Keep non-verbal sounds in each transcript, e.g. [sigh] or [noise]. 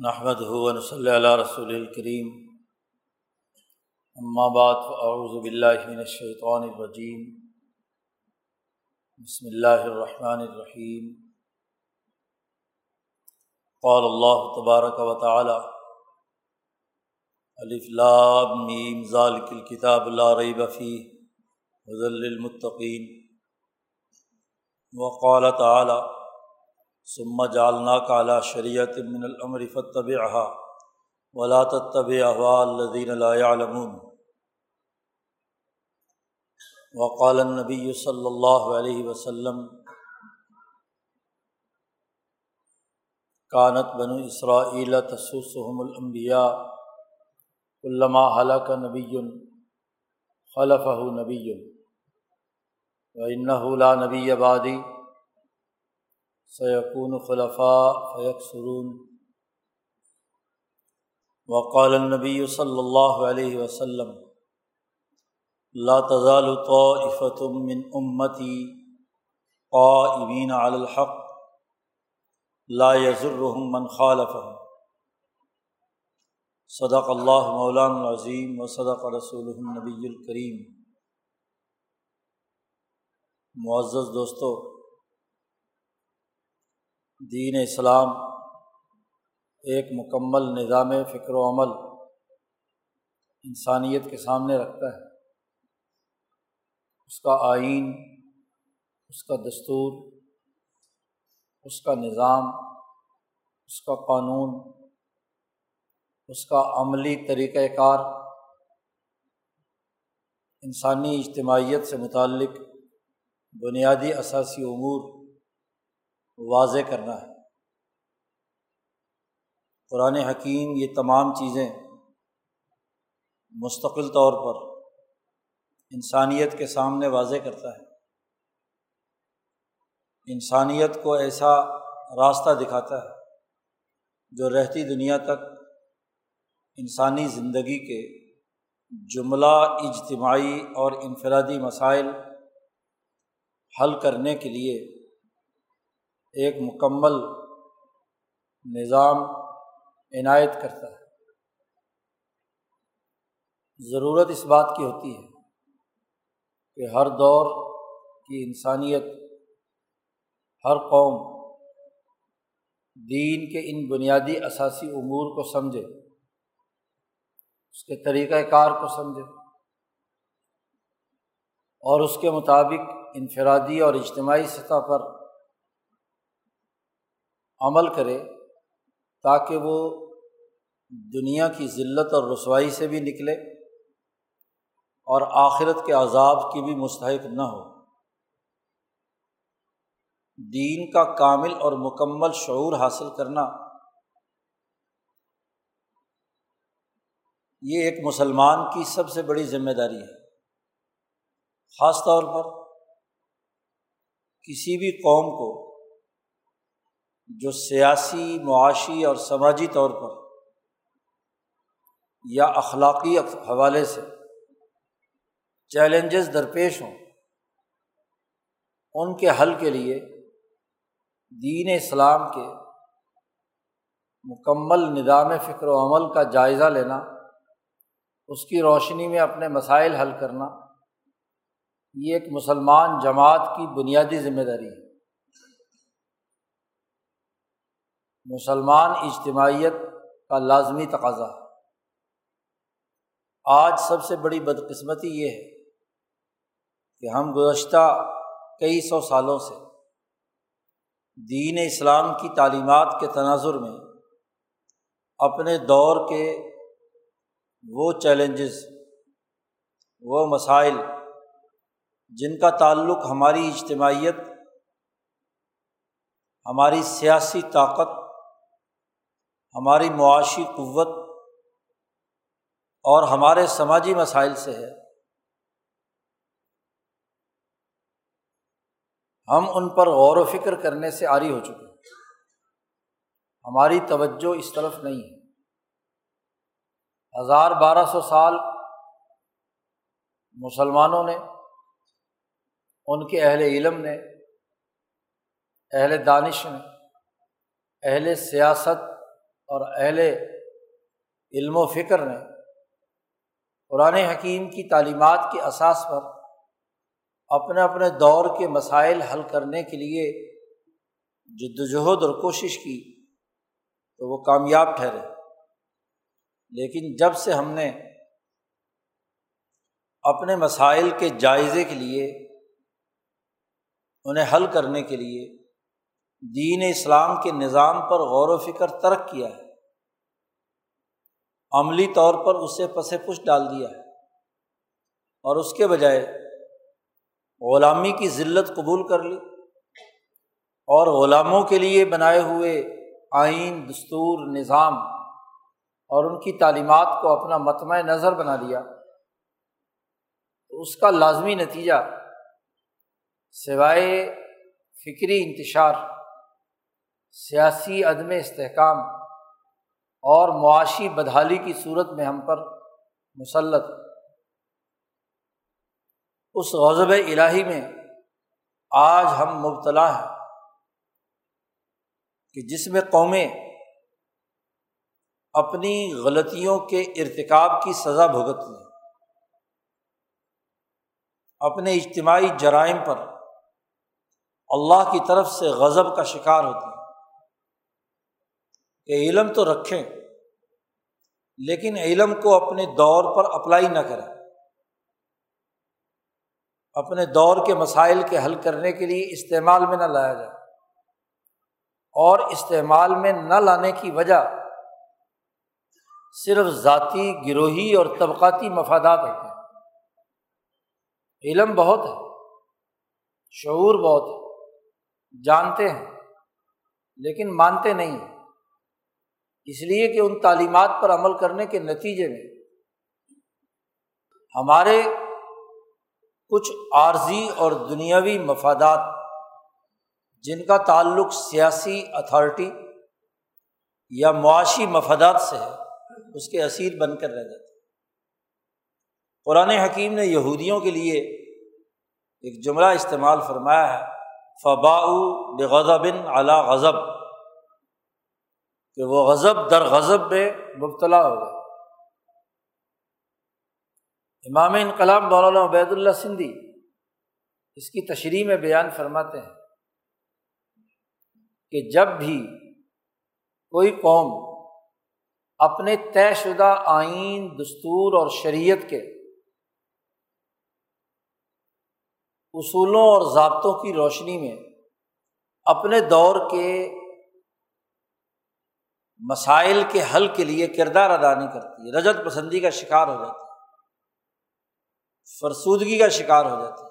نحمد ہُون صلی اللہ رسول الکریم بعد فاعوذ باللہ من الشیطان الرجیم بسم اللہ الرحمن الرحیم قال اللہ تبارک و تعالی الف لام میم ذالک الکتاب لا ریب فیہ هدى للمتقین وقال تعالی ثم جعلنا کالا شریعت من العمر فتب احا ولا تب احوا الدین لا يعلمون وقال النبی صلی اللہ علیہ وسلم کانت بن اسرائیل تسوسحم الانبیاء علامہ حلق نبی خلف نبی و لا نبی آبادی سیقون خلفاء فیق سرون وقال النبی صلی اللہ علیہ وسلم، لا تزال طائفة من امتی قائمین علی الحق، لا يزرهم من خالفهم. صدق اللہ مولانا العظیم و صدق رسول النبی الکریم معزز دوستو دین اسلام ایک مکمل نظام فکر و عمل انسانیت کے سامنے رکھتا ہے۔ اس کا آئین، اس کا دستور، اس کا نظام، اس کا قانون، اس کا عملی طریقۂ کار انسانی اجتماعیت سے متعلق بنیادی اثاثی امور واضح کرنا ہے۔ قرآن حکیم یہ تمام چیزیں مستقل طور پر انسانیت کے سامنے واضح کرتا ہے۔ انسانیت کو ایسا راستہ دکھاتا ہے جو رہتی دنیا تک انسانی زندگی کے جملہ اجتماعی اور انفرادی مسائل حل کرنے کے لیے ایک مکمل نظام عنایت کرتا ہے۔ ضرورت اس بات کی ہوتی ہے کہ ہر دور کی انسانیت، ہر قوم دین کے ان بنیادی اثاثی امور کو سمجھے، اس کے طریقۂ کار کو سمجھے اور اس کے مطابق انفرادی اور اجتماعی سطح پر عمل کرے تاکہ وہ دنیا کی ذلت اور رسوائی سے بھی نکلے اور آخرت کے عذاب کی بھی مستحق نہ ہو۔ دین کا کامل اور مکمل شعور حاصل کرنا یہ ایک مسلمان کی سب سے بڑی ذمہ داری ہے۔ خاص طور پر کسی بھی قوم کو جو سیاسی، معاشی اور سماجی طور پر یا اخلاقی حوالے سے چیلنجز درپیش ہوں، ان کے حل کے لیے دین اسلام کے مکمل نظام فکر و عمل کا جائزہ لینا، اس کی روشنی میں اپنے مسائل حل کرنا، یہ ایک مسلمان جماعت کی بنیادی ذمہ داری ہے۔ مسلمان اجتماعیت کا لازمی تقاضا۔ ہے آج سب سے بڑی بدقسمتی یہ ہے کہ ہم گزشتہ کئی سو سالوں سے دین اسلام کی تعلیمات کے تناظر میں اپنے دور کے وہ چیلنجز، وہ مسائل جن کا تعلق ہماری اجتماعیت، ہماری سیاسی طاقت ہماری معاشی قوت اور ہمارے سماجی مسائل سے ہے۔ ہم ان پر غور و فکر کرنے سے عاری ہو چکے ہیں۔ ہماری توجہ اس طرف نہیں ہے۔ ہزار بارہ سو سال مسلمانوں نے، ان کے اہل علم نے، اہل دانش نے، اہل سیاست اور اہل علم و فکر نے قرآن حکیم کی تعلیمات کے اساس پر اپنے اپنے دور کے مسائل حل کرنے کے لیے جد وجہد اور کوشش کی تو وہ کامیاب ٹھہرے۔ لیکن جب سے ہم نے اپنے مسائل کے جائزے کے لیے، انہیں حل کرنے کے لیے دین اسلام کے نظام پر غور و فکر ترک کیا ہے۔ عملی طور پر اسے پس پش ڈال دیا ہے۔ اور اس کے بجائے غلامی کی ذلت قبول کر لی۔ اور غلاموں کے لیے بنائے ہوئے آئین، دستور، نظام اور ان کی تعلیمات کو اپنا متمع نظر بنا لیا۔ تو اس کا لازمی نتیجہ سوائے فکری انتشار۔ سیاسی عدم استحکام اور معاشی بدحالی کی صورت میں ہم پر مسلط اس غضب الہی میں آج ہم مبتلا ہیں کہ جس میں قومیں اپنی غلطیوں کے ارتکاب کی سزا بھگتتی ہیں۔ اپنے اجتماعی جرائم پر اللہ کی طرف سے غضب کا شکار ہوتی ہیں۔ کہ علم تو رکھیں، لیکن علم کو اپنے دور پر اپلائی نہ کریں۔ اپنے دور کے مسائل کے حل کرنے کے لیے استعمال میں نہ لایا جائے۔ اور استعمال میں نہ لانے کی وجہ صرف ذاتی گروہی اور طبقاتی مفادات ہوتے ہیں۔ علم بہت ہے، شعور بہت ہے، جانتے ہیں، لیکن مانتے نہیں۔ ہیں اس لیے کہ ان تعلیمات پر عمل کرنے کے نتیجے میں ہمارے کچھ عارضی اور دنیاوی مفادات، جن کا تعلق سیاسی اتھارٹی یا معاشی مفادات سے ہے، اس کے اسیر بن کر رہ جاتے قرآن حکیم نے یہودیوں کے لیے ایک جملہ استعمال فرمایا ہے فباؤ بغضب اعلیٰ غضب۔ کہ وہ غضب در غضب میں مبتلا ہو گئے۔ امام انقلاب مولانا عبید اللہ سندھی اس کی تشریح میں بیان فرماتے ہیں کہ جب بھی کوئی قوم اپنے طے شدہ آئین، دستور اور شریعت کے اصولوں اور ضابطوں کی روشنی میں اپنے دور کے مسائل کے حل کے لیے کردار ادا نہیں کرتی ہے۔ رجت پسندی کا شکار ہو جاتی ہے۔ فرسودگی کا شکار ہو جاتی ہے۔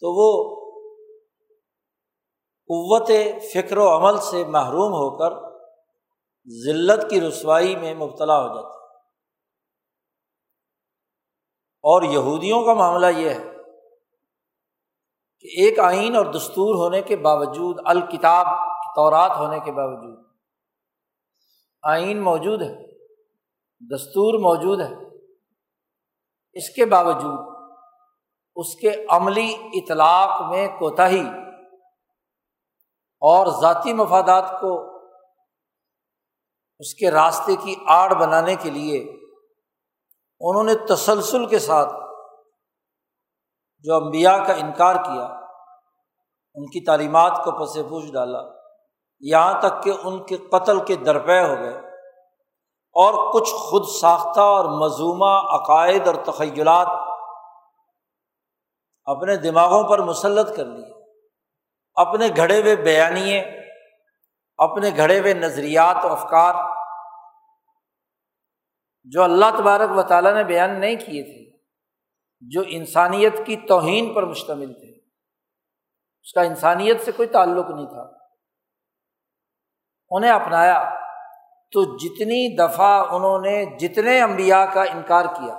تو وہ قوت فکر و عمل سے محروم ہو کر ذلت کی رسوائی میں مبتلا ہو جاتی ہے۔ اور یہودیوں کا معاملہ یہ ہے کہ ایک آئین اور دستور ہونے کے باوجود الکتاب طورات ہونے کے باوجود آئین موجود ہے، دستور موجود ہے۔ اس کے باوجود اس کے عملی اطلاق میں کوتاہی اور ذاتی مفادات کو اس کے راستے کی آڑ بنانے کے لیے انہوں نے تسلسل کے ساتھ جو امبیا کا انکار کیا، ان کی تعلیمات کو پس پوچھ ڈالا۔ یہاں تک کہ ان کے قتل کے درپے ہو گئے اور کچھ خود ساختہ اور مضمومہ عقائد اور تخیلات اپنے دماغوں پر مسلط کر لیے، اپنے گھڑے ہوئے بیانیے، اپنے گھڑے ہوئے نظریات و افکار جو اللہ تبارک و تعالیٰ نے بیان نہیں کیے تھے، جو انسانیت کی توہین پر مشتمل تھے۔ اس کا انسانیت سے کوئی تعلق نہیں تھا۔ انہیں اپنایا۔ تو جتنی دفعہ انہوں نے جتنے امبیا کا انکار کیا،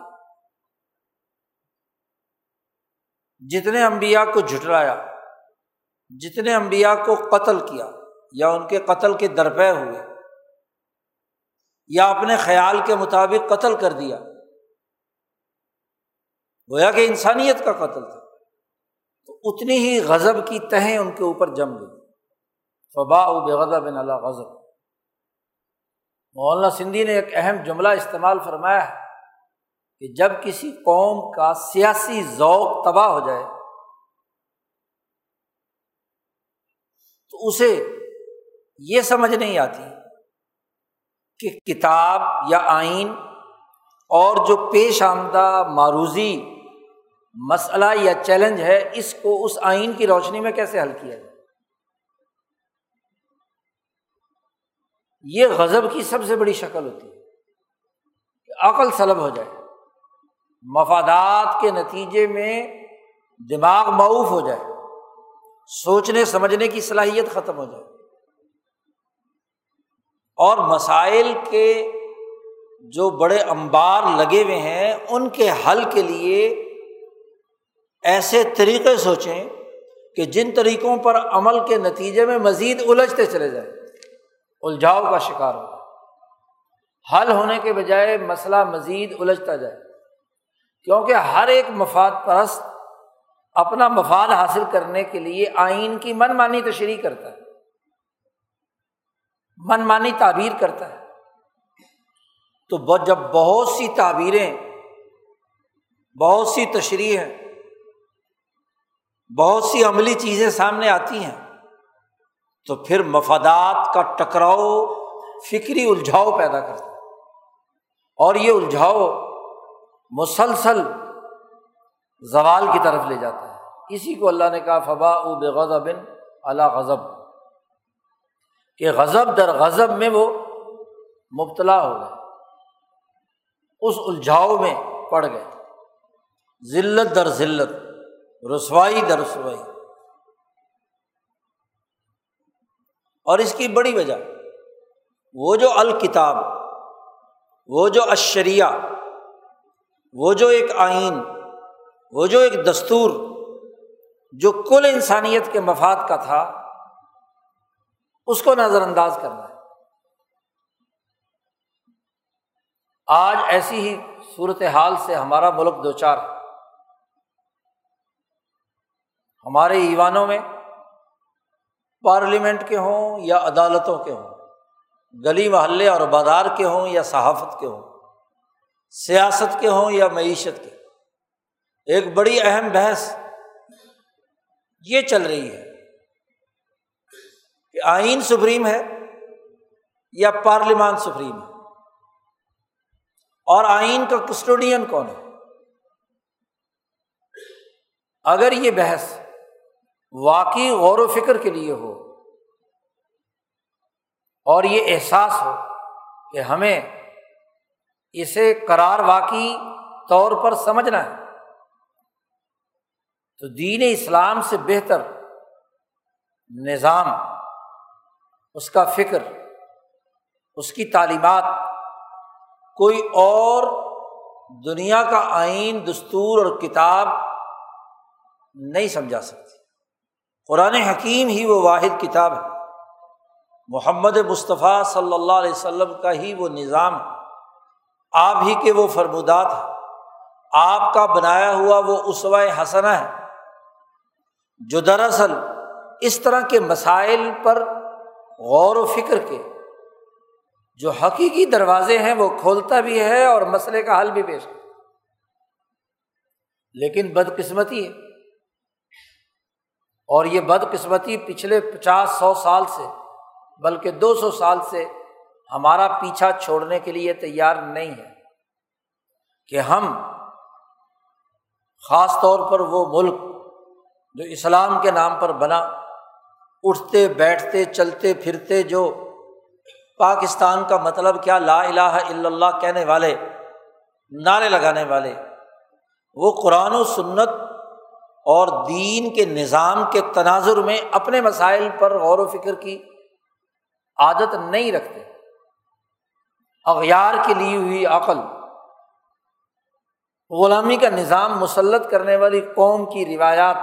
جتنے امبیا کو جھٹلایا، جتنے امبیا کو قتل کیا، یا ان کے قتل کے درپے ہوئے، یا اپنے خیال کے مطابق قتل کر دیا۔ گویا کہ انسانیت کا قتل تھا۔ تو اتنی ہی غضب کی تہیں ان کے اوپر جم گئی۔ فبا بے بن اللہ غضب۔ مولانا سندھی نے ایک اہم جملہ استعمال فرمایا ہے کہ جب کسی قوم کا سیاسی ذوق تباہ ہو جائے، تو اسے یہ سمجھ نہیں آتی کہ کتاب یا آئین اور جو پیش آمدہ معروضی مسئلہ یا چیلنج ہے، اس کو اس آئین کی روشنی میں کیسے حل کیا جائے؟ یہ غضب کی سب سے بڑی شکل ہوتی ہے کہ عقل سلب ہو جائے، مفادات کے نتیجے میں دماغ معاف ہو جائے، سوچنے، سمجھنے کی صلاحیت ختم ہو جائے۔ اور مسائل کے جو بڑے امبار لگے ہوئے ہیں، ان کے حل کے لیے ایسے طریقے سوچیں کہ جن طریقوں پر عمل کے نتیجے میں مزید الجھتے چلے جائیں۔ الجھاؤ کا شکار ہو حل ہونے کے بجائے مسئلہ مزید الجھتا جائے۔ کیونکہ ہر ایک مفاد پرست اپنا مفاد حاصل کرنے کے لیے آئین کی من مانی تشریح کرتا ہے۔ من مانی تعبیر کرتا ہے۔ تو جب بہت سی تعبیریں، بہت سی تشریح ہیں، بہت سی عملی چیزیں سامنے آتی ہیں تو پھر مفادات کا ٹکراؤ فکری الجھاؤ پیدا کرتا ہے۔ اور یہ الجھاؤ مسلسل زوال کی طرف لے جاتا ہے۔ اسی کو اللہ نے کہا فبا او بے غضب اللہ غضب۔ کہ غضب در غضب میں وہ مبتلا ہو گئے۔ اس الجھاؤ میں پڑ گئے۔ ذلت در ذلت، رسوائی در رسوائی۔ اور اس کی بڑی وجہ، وہ جو الکتاب، وہ جو اشریہ وہ جو ایک آئین، وہ جو ایک دستور، جو کل انسانیت کے مفاد کا تھا، اس کو نظر انداز کرنا ہے۔ آج ایسی ہی صورت حال سے ہمارا ملک دو چار ہمارے ایوانوں میں پارلیمنٹ کے ہوں یا عدالتوں کے ہوں، گلی محلے اور بازار کے ہوں یا صحافت کے ہوں، سیاست کے ہوں یا معیشت کے۔ ایک بڑی اہم بحث یہ چل رہی ہے کہ آئین سپریم ہے یا پارلیمان سپریم ہے۔ اور آئین کا کسٹوڈین کون ہے؟ اگر یہ بحث واقعی غور و فکر کے لیے ہو اور یہ احساس ہو کہ ہمیں اسے قرار واقعی طور پر سمجھنا ہے۔ تو دین اسلام سے بہتر نظام، اس کا فکر، اس کی تعلیمات، کوئی اور دنیا کا آئین، دستور اور کتاب نہیں سمجھا سکتی قرآن حکیم ہی وہ واحد کتاب ہے۔ محمد مصطفیٰ صلی اللہ علیہ وسلم کا ہی وہ نظام ہے۔ آپ ہی کے وہ فرمودات ہیں۔ آپ کا بنایا ہوا وہ اسوائے حسنا ہے۔ جو دراصل اس طرح کے مسائل پر غور و فکر کے جو حقیقی دروازے ہیں وہ کھولتا بھی ہے اور مسئلے کا حل بھی پیش کرتا لیکن بدقسمتی ہے۔ اور یہ بدقسمتی پچھلے پچاس سو سال سے، بلکہ دو سو سال سے ہمارا پیچھا چھوڑنے کے لیے تیار نہیں ہے کہ ہم خاص طور پر وہ ملک جو اسلام کے نام پر بنا، اٹھتے، بیٹھتے، چلتے، پھرتے، جو پاکستان کا مطلب کیا لا الہ الا اللہ کہنے والے، نعرے لگانے والے، وہ قرآن و سنت اور دین کے نظام کے تناظر میں اپنے مسائل پر غور و فکر کی عادت نہیں رکھتے۔ اغیار کی لی ہوئی عقل، غلامی کا نظام مسلط کرنے والی قوم کی روایات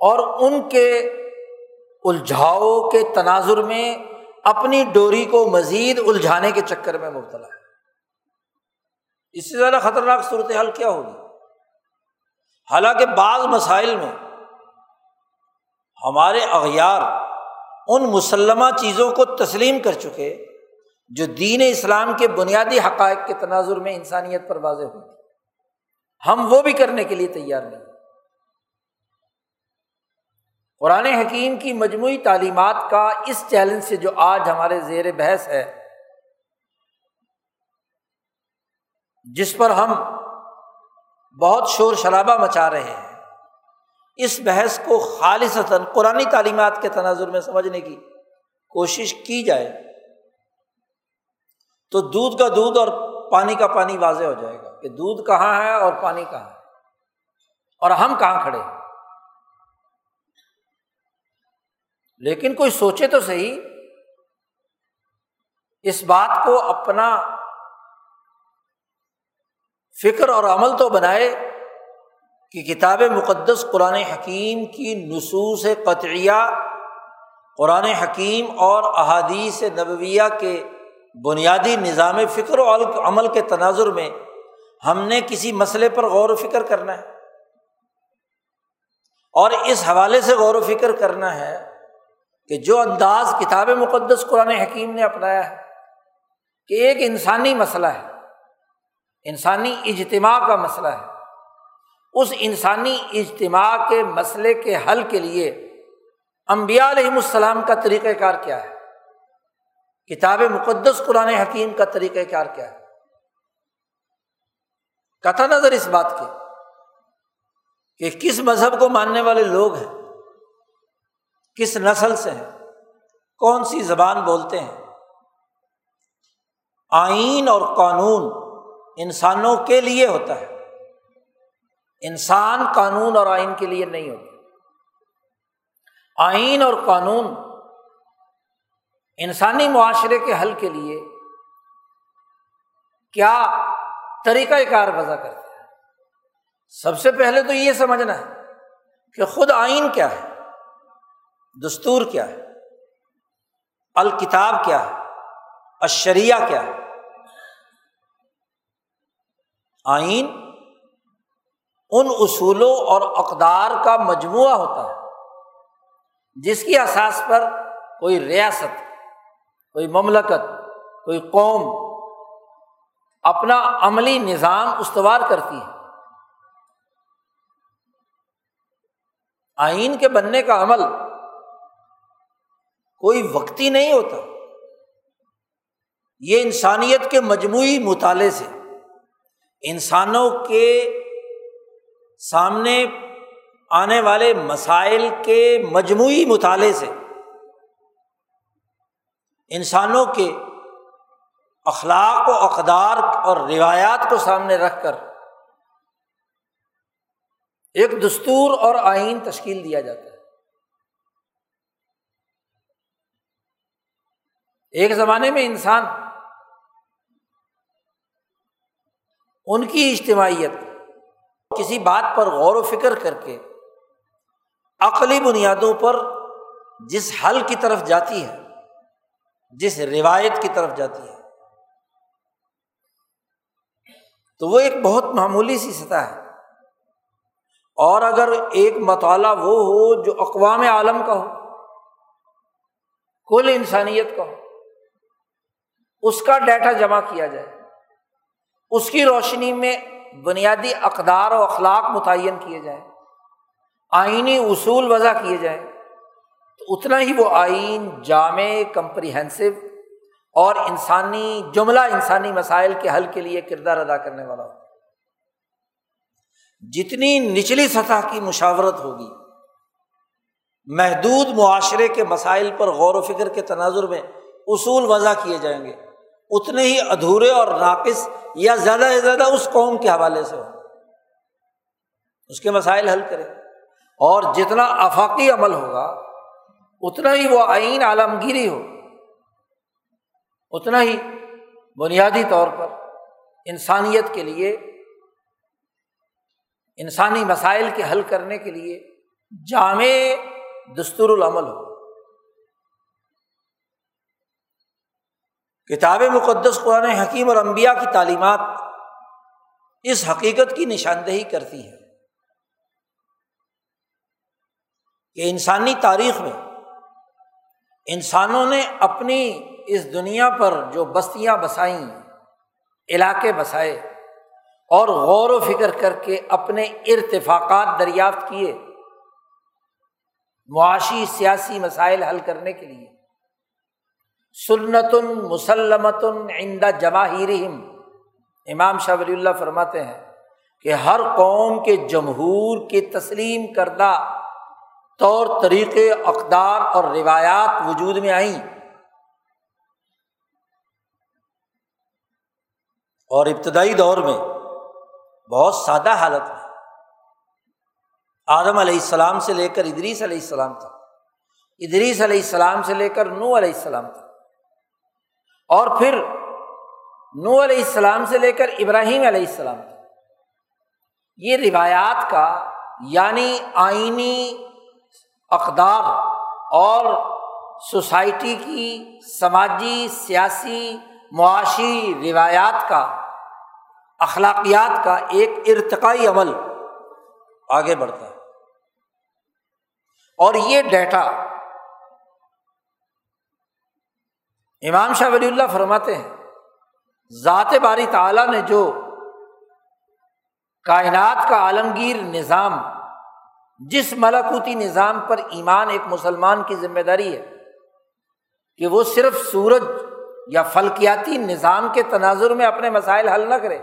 اور ان کے الجھاؤ کے تناظر میں اپنی ڈوری کو مزید الجھانے کے چکر میں مبتلا ہے۔ اس سے زیادہ خطرناک صورت حال کیا ہوگی؟ حالانکہ بعض مسائل میں ہمارے اغیار ان مسلمہ چیزوں کو تسلیم کر چکے جو دین اسلام کے بنیادی حقائق کے تناظر میں انسانیت پر واضح ہوئی ہم وہ بھی کرنے کے لیے تیار نہیں۔ قرآن حکیم کی مجموعی تعلیمات کا اس چیلنج سے جو آج ہمارے زیر بحث ہے جس پر ہم بہت شور شرابہ مچا رہے ہیں، اس بحث کو خالصتاً قرآن تعلیمات کے تناظر میں سمجھنے کی کوشش کی جائے تو دودھ کا دودھ اور پانی کا پانی واضح ہو جائے گا کہ دودھ کہاں ہے اور پانی کہاں ہے۔ اور ہم کہاں کھڑے ہیں؟ لیکن کوئی سوچے تو صحیح، اس بات کو اپنا فکر اور عمل تو بنائے کہ کتاب مقدس قرآن حکیم کی نصوص قطعیہ، قرآن حکیم اور احادیث نبویہ کے بنیادی نظام فکر و عمل کے تناظر میں ہم نے کسی مسئلے پر غور و فکر کرنا ہے۔ اور اس حوالے سے غور و فکر کرنا ہے کہ جو انداز کتاب مقدس قرآن حکیم نے اپنایا ہے کہ ایک انسانی مسئلہ ہے۔ انسانی اجتماع کا مسئلہ ہے۔ اس انسانی اجتماع کے مسئلے کے حل کے لیے امبیا علیہم السلام کا طریقۂ کار کیا ہے؟ کتاب مقدس قرآن حکیم کا طریقۂ کار کیا ہے؟ کتھا نظر اس بات کے کہ کس مذہب کو ماننے والے لوگ ہیں؟ کس نسل سے ہیں؟ کون سی زبان بولتے ہیں؟ آئین اور قانون انسانوں کے لیے ہوتا ہے۔ انسان قانون اور آئین کے لیے نہیں ہوتا۔ آئین اور قانون انسانی معاشرے کے حل کے لیے کیا طریقۂ کار وضع کرتے ہیں؟ سب سے پہلے تو یہ سمجھنا ہے کہ خود آئین کیا ہے، دستور کیا ہے، الکتاب کیا ہے اشریا کیا ہے۔ آئین ان اصولوں اور اقدار کا مجموعہ ہوتا ہے، جس کی اساس پر کوئی ریاست، کوئی مملکت، کوئی قوم اپنا عملی نظام استوار کرتی ہے۔ آئین کے بننے کا عمل کوئی وقتی نہیں ہوتا، یہ انسانیت کے مجموعی مطالعے سے۔ انسانوں کے سامنے آنے والے مسائل کے مجموعی مطالعے سے انسانوں کے اخلاق و اقدار اور روایات کو سامنے رکھ کر ایک دستور اور آئین تشکیل دیا جاتا ہے۔ ایک زمانے میں انسان ان کی اجتماعیت، کسی بات پر غور و فکر کر کے عقلی بنیادوں پر جس حل کی طرف جاتی ہے، جس روایت کی طرف جاتی ہے، تو وہ ایک بہت معمولی سی سطح ہے۔ اور اگر ایک مطالعہ وہ ہو جو اقوام عالم کا ہو، کل انسانیت کا ہو، اس کا ڈیٹا جمع کیا جائے۔ اس کی روشنی میں بنیادی اقدار و اخلاق متعین کیے جائیں، آئینی اصول وضع کیے جائیں۔ تو اتنا ہی وہ آئین جامع کمپریہنسو اور انسانی، جملہ انسانی مسائل کے حل کے لیے کردار ادا کرنے والا ہو جتنی نچلی سطح کی مشاورت ہوگی، محدود معاشرے کے مسائل پر غور و فکر کے تناظر میں اصول وضع کیے جائیں گے۔ اتنے ہی ادھورے اور ناقص یا زیادہ سے زیادہ اس قوم کے حوالے سے ہو۔ اس کے مسائل حل کرے اور جتنا آفاقی عمل ہوگا، اتنا ہی وہ آئین عالمگیری ہو۔ اتنا ہی بنیادی طور پر انسانیت کے لیے، انسانی مسائل کے حل کرنے کے لیے جامع دستور العمل ہو۔ کتاب مقدس قرآن حکیم اور امبیا کی تعلیمات اس حقیقت کی نشاندہی کرتی ہے کہ انسانی تاریخ میں انسانوں نے اپنی اس دنیا پر جو بستیاں بسائیں، علاقے بسائے اور غور و فکر کر کے اپنے ارتفاقات دریافت کیے معاشی سیاسی مسائل حل کرنے کے لیے۔ سنت مسلمت عندہ جماہیر امام شاہ ولی اللہ فرماتے ہیں کہ ہر قوم کے جمہور کے تسلیم کردہ طور طریقے، اقدار اور روایات وجود میں آئیں۔ اور ابتدائی دور میں بہت سادہ حالت میں آدم علیہ السلام سے لے کر ادریس علیہ السلام تھا ادریس علیہ السلام سے لے کر نو علیہ السلام تھا اور پھر نو علیہ السلام سے لے کر ابراہیم علیہ السلام یہ روایات کا یعنی آئینی اقدار اور سوسائٹی کی سماجی، سیاسی، معاشی روایات کا، اخلاقیات کا ایک ارتقائی عمل آگے بڑھتا ہے۔ اور یہ ڈیٹا امام شاہ ولی اللہ فرماتے ہیں، ذات باری تعالیٰ نے جو کائنات کا عالمگیر نظام، جس ملاکوتی نظام پر ایمان ایک مسلمان کی ذمہ داری ہے، کہ وہ صرف سورج یا فلکیاتی نظام کے تناظر میں اپنے مسائل حل نہ کرے،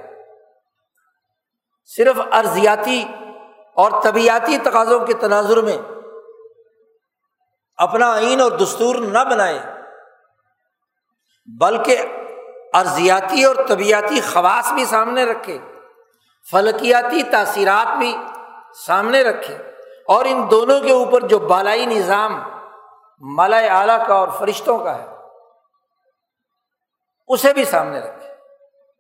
صرف ارضیاتی اور طبیعتی تقاضوں کے تناظر میں اپنا آئین اور دستور نہ بنائے۔ بلکہ ارضیاتی اور طبیعتی خواص بھی سامنے رکھے، فلکیاتی تاثیرات بھی سامنے رکھے۔ اور ان دونوں کے اوپر جو بالائی نظام مالا اعلیٰ کا اور فرشتوں کا ہے، اسے بھی سامنے رکھے۔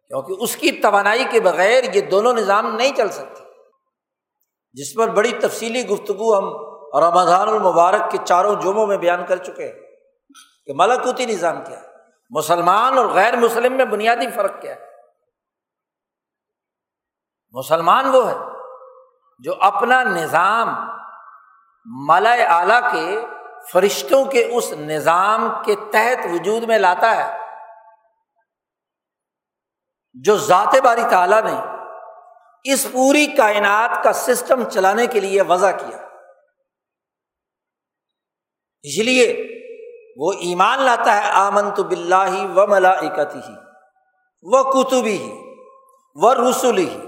کیونکہ اس کی توانائی کے بغیر یہ دونوں نظام نہیں چل سکتے۔ جس پر بڑی تفصیلی گفتگو ہم رمضان المبارک کے چاروں جمعوں میں بیان کر چکے ہیں کہ ملکوتی نظام کیا ہے۔ مسلمان اور غیر مسلم میں بنیادی فرق کیا ہے؟ مسلمان وہ ہے جو اپنا نظام ملا اعلیٰ کے فرشتوں کے اس نظام کے تحت وجود میں لاتا ہے، جو ذات باری تعالیٰ نے اس پوری کائنات کا سسٹم چلانے کے لیے وضع کیا۔ اس لیے وہ ایمان لاتا ہے آمن تو بلّہ و ملا ہی وہ کتبی ہی و رسول ہی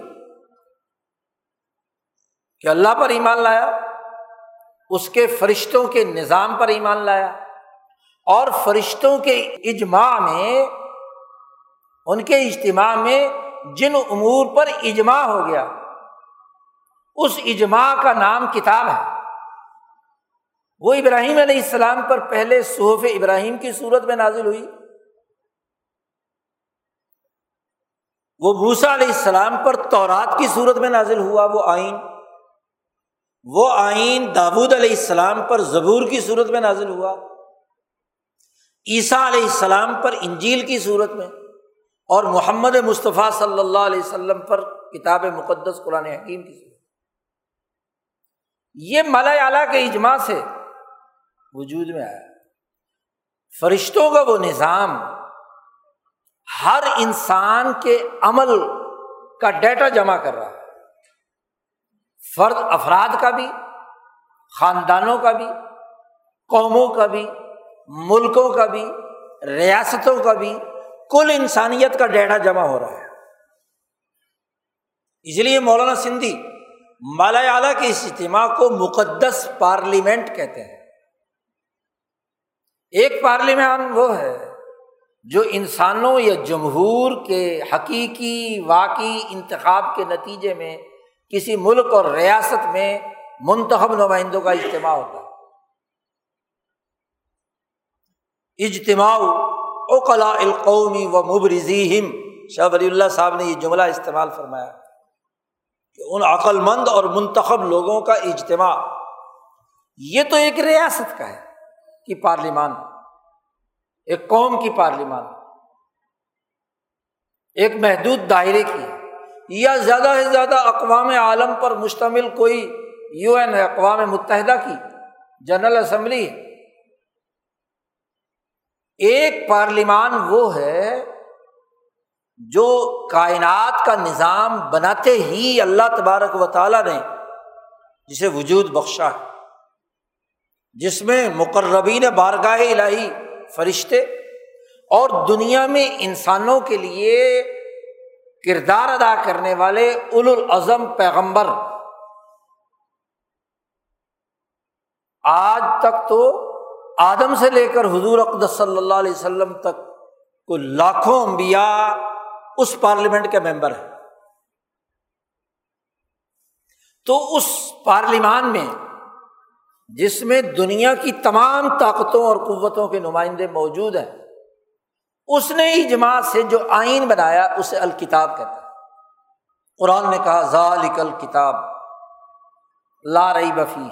کہ اللہ پر ایمان لایا، اس کے فرشتوں کے نظام پر ایمان لایا، اور فرشتوں کے اجماع میں، ان کے اجتماع میں جن امور پر اجماع ہو گیا، اس اجماع کا نام کتاب ہے۔ وہ ابراہیم علیہ السلام پر پہلے صحف ابراہیم کی صورت میں نازل ہوئی۔ وہ بھوسا علیہ السلام پر تورات کی صورت میں نازل ہوا، وہ آئین۔ وہ آئین داود علیہ السلام پر زبور کی صورت میں نازل ہوا۔ عیسیٰ علیہ السلام پر انجیل کی صورت میں۔ اور محمد مصطفیٰ صلی اللہ علیہ وسلم پر کتاب مقدس قرآن حکیم کی صورت۔ یہ ملا اعلیٰ کے اجماع سے وجود میں آیا۔ فرشتوں کا وہ نظام، ہر انسان کے عمل کا ڈیٹا جمع کر رہا ہے۔ فرد افراد کا بھی، خاندانوں کا بھی، قوموں کا بھی، ملکوں کا بھی، ریاستوں کا بھی کل انسانیت کا ڈیٹا جمع ہو رہا ہے۔ اس لیے مولانا سندھی مالا اعلیٰ کے اس اجتماع کو مقدس پارلیمنٹ کہتے ہیں۔ ایک پارلیمان وہ ہے جو انسانوں یا جمہور کے حقیقی واقعی انتخاب کے نتیجے میں کسی ملک اور ریاست میں منتخب نمائندوں کا اجتماع ہوتا ہے۔ اجتماع اوقلا القومی و مبرزی شاہ ولی اللہ صاحب نے یہ جملہ استعمال فرمایا کہ ان عقل مند اور منتخب لوگوں کا اجتماع یہ تو ایک ریاست کا ہے۔ کہ پارلیمان، ایک قوم کی پارلیمان، ایک محدود دائرے کی، یا زیادہ سے زیادہ اقوام عالم پر مشتمل کوئی یو این ہے، اقوام متحدہ کی، جنرل اسمبلی۔ ہے ایک پارلیمان وہ ہے جو کائنات کا نظام بناتے ہی اللہ تبارک و تعالیٰ نے جسے وجود بخشا ہے۔ جس میں مقربین بارگاہ الہی فرشتے اور دنیا میں انسانوں کے لیے کردار ادا کرنے والے اول العظم پیغمبر۔ آج تک تو آدم سے لے کر حضور اقدس صلی اللہ علیہ وسلم تک کو لاکھوں انبیاء اس پارلیمنٹ کے ممبر ہیں۔ تو اس پارلیمان میں جس میں دنیا کی تمام طاقتوں اور قوتوں کے نمائندے موجود ہیں۔ اس نے ہی جماعت سے جو آئین بنایا، اسے الکتاب کہتا ہے قرآن نے کہا، ذالک الکتاب، لا رہی بفی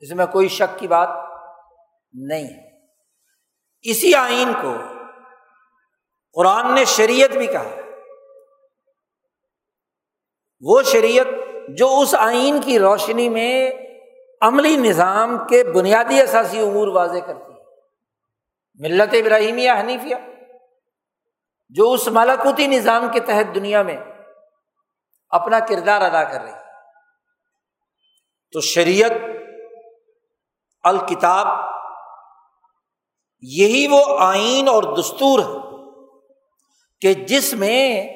اس میں کوئی شک کی بات نہیں۔ ہے اسی آئین کو قرآن نے شریعت بھی کہا۔ وہ شریعت جو اس آئین کی روشنی میں عملی نظام کے بنیادی اثاثی امور واضح کرتی ہے ملت ابراہیمیہ حنیفیہ، جو اس ملاکوتی نظام کے تحت دنیا میں اپنا کردار ادا کر رہی ہے۔ تو شریعت، الکتاب، یہی وہ آئین اور دستور ہے کہ جس میں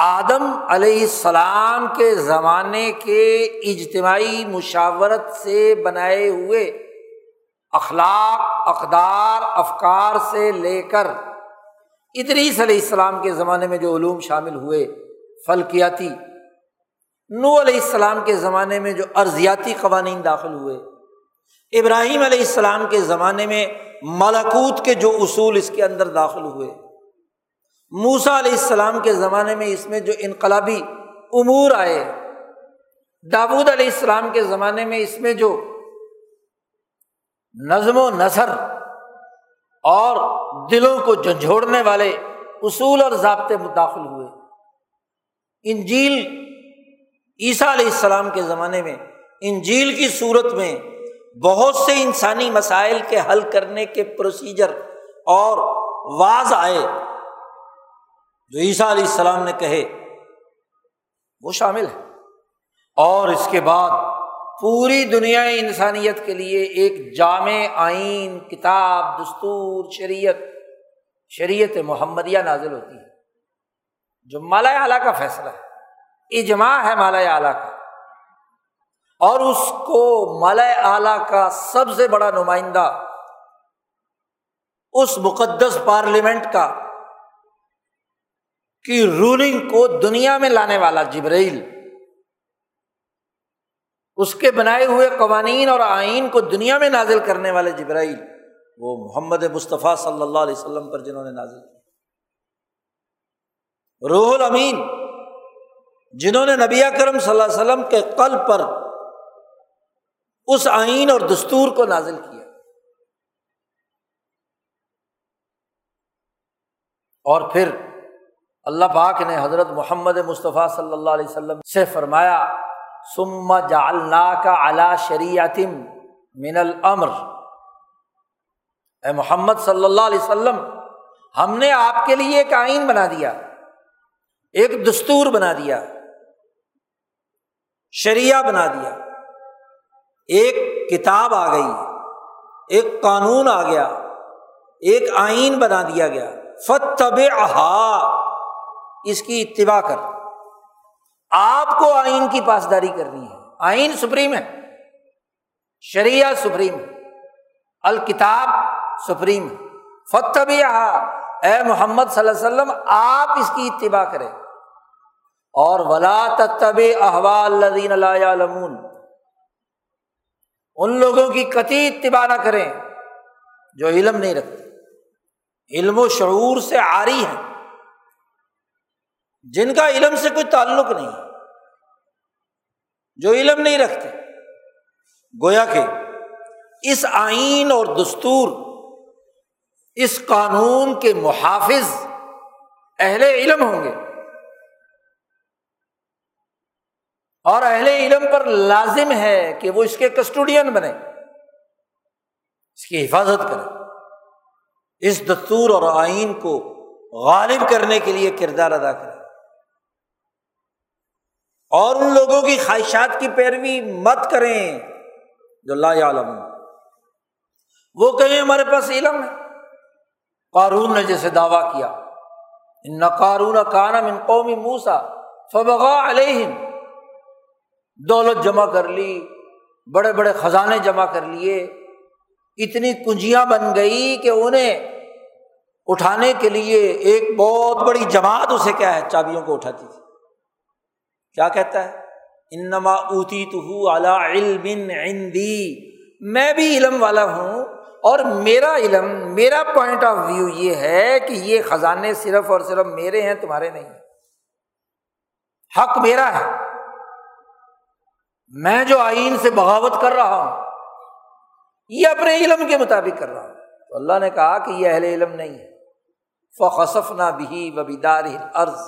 آدم علیہ السلام کے زمانے کے اجتماعی مشاورت سے بنائے ہوئے اخلاق، اقدار، افکار سے لے کر ادریس علیہ السلام کے زمانے میں جو علوم شامل ہوئے، فلکیاتی، نو علیہ السلام کے زمانے میں جو ارضیاتی قوانین داخل ہوئے، ابراہیم علیہ السلام کے زمانے میں ملاکوت کے جو اصول اس کے اندر داخل ہوئے۔ موسا علیہ السلام کے زمانے میں اس میں جو انقلابی امور آئے داود علیہ السلام کے زمانے میں اس میں جو نظم و نثر اور دلوں کو جھنجھوڑنے والے اصول اور ضابطے داخل ہوئے۔ انجیل عیسیٰ علیہ السلام کے زمانے میں، انجیل کی صورت میں بہت سے انسانی مسائل کے حل کرنے کے پروسیجر اور واض آئے۔ جو عیسیٰ علیہ السلام نے کہے، وہ شامل ہے۔ اور اس کے بعد پوری دنیا انسانیت کے لیے ایک جامع آئین، کتاب، دستور، شریعت شریعت محمدیہ نازل ہوتی ہے۔ جو مالا اعلیٰ کا فیصلہ ہے، اجماع ہے مالا اعلیٰ کا۔ اور اس کو مالا اعلیٰ کا سب سے بڑا نمائندہ، اس مقدس پارلیمنٹ کا کی رولنگ کو دنیا میں لانے والا جبریل اس کے بنائے ہوئے قوانین اور آئین کو دنیا میں نازل کرنے والے جبرائیل، وہ محمد مصطفیٰ صلی اللہ علیہ وسلم پر جنہوں نے نازل کیا روح الامین، جنہوں نے نبی کرم صلی اللہ علیہ وسلم کے قل پر اس آئین اور دستور کو نازل کیا۔ اور پھر اللہ پاک نے حضرت محمد مصطفیٰ صلی اللہ علیہ وسلم سے فرمایا سما جالنا کا اعلیٰ شریعتم من الامر اے محمد صلی اللہ علیہ وسلم، ہم نے آپ کے لیے ایک آئین بنا دیا، ایک دستور بنا دیا، شریعہ بنا دیا۔ ایک کتاب آ گئی، ایک قانون آ گیا، ایک آئین بنا دیا گیا۔ فتب اس کی اتباع کر۔ آپ کو آئین کی پاسداری کرنی ہے۔ آئین سپریم ہے۔ شریعہ سپریم ہے۔ الکتاب سپریم ہے۔ فتب اے محمد صلی اللہ علیہ وسلم، آپ اس کی اتباع کریں۔ اور ولا تب احوال لمون ان لوگوں کی کتی اتباع نہ کریں جو علم نہیں رکھتے۔ علم و شعور سے آری ہے جن کا علم سے کوئی تعلق نہیں، جو علم نہیں رکھتے۔ گویا کہ اس آئین اور دستور، اس قانون کے محافظ اہل علم ہوں گے۔ اور اہل علم پر لازم ہے کہ وہ اس کے کسٹوڈین بنے اس کی حفاظت کرے اس دستور اور آئین کو غالب کرنے کے لیے کردار ادا کرے اور ان لوگوں کی خواہشات کی پیروی مت کریں جو اللہ عالم وہ کہیں ہمارے پاس علم ہے۔ قارون نے جیسے دعویٰ کیا، ان قارون کانم ان قومی موسا فبغا علیہ دولت جمع کر لی، بڑے بڑے خزانے جمع کر لیے۔ اتنی کنجیاں بن گئی کہ انہیں اٹھانے کے لیے ایک بہت بڑی جماعت اسے کیا ہے، چابیوں کو اٹھاتی تھی۔ کیا کہتا ہے؟ انما اوتی تو علم عندی۔ میں بھی علم والا ہوں اور میرا علم، میرا پوائنٹ آف ویو یہ ہے کہ یہ خزانے صرف اور صرف میرے ہیں، تمہارے نہیں۔ حق میرا ہے۔ میں جو آئین سے بغاوت کر رہا ہوں، یہ اپنے علم کے مطابق کر رہا ہوں۔ تو اللہ نے کہا کہ یہ اہل علم نہیں ہے۔ فخصف نہ بھی وبیدار عرض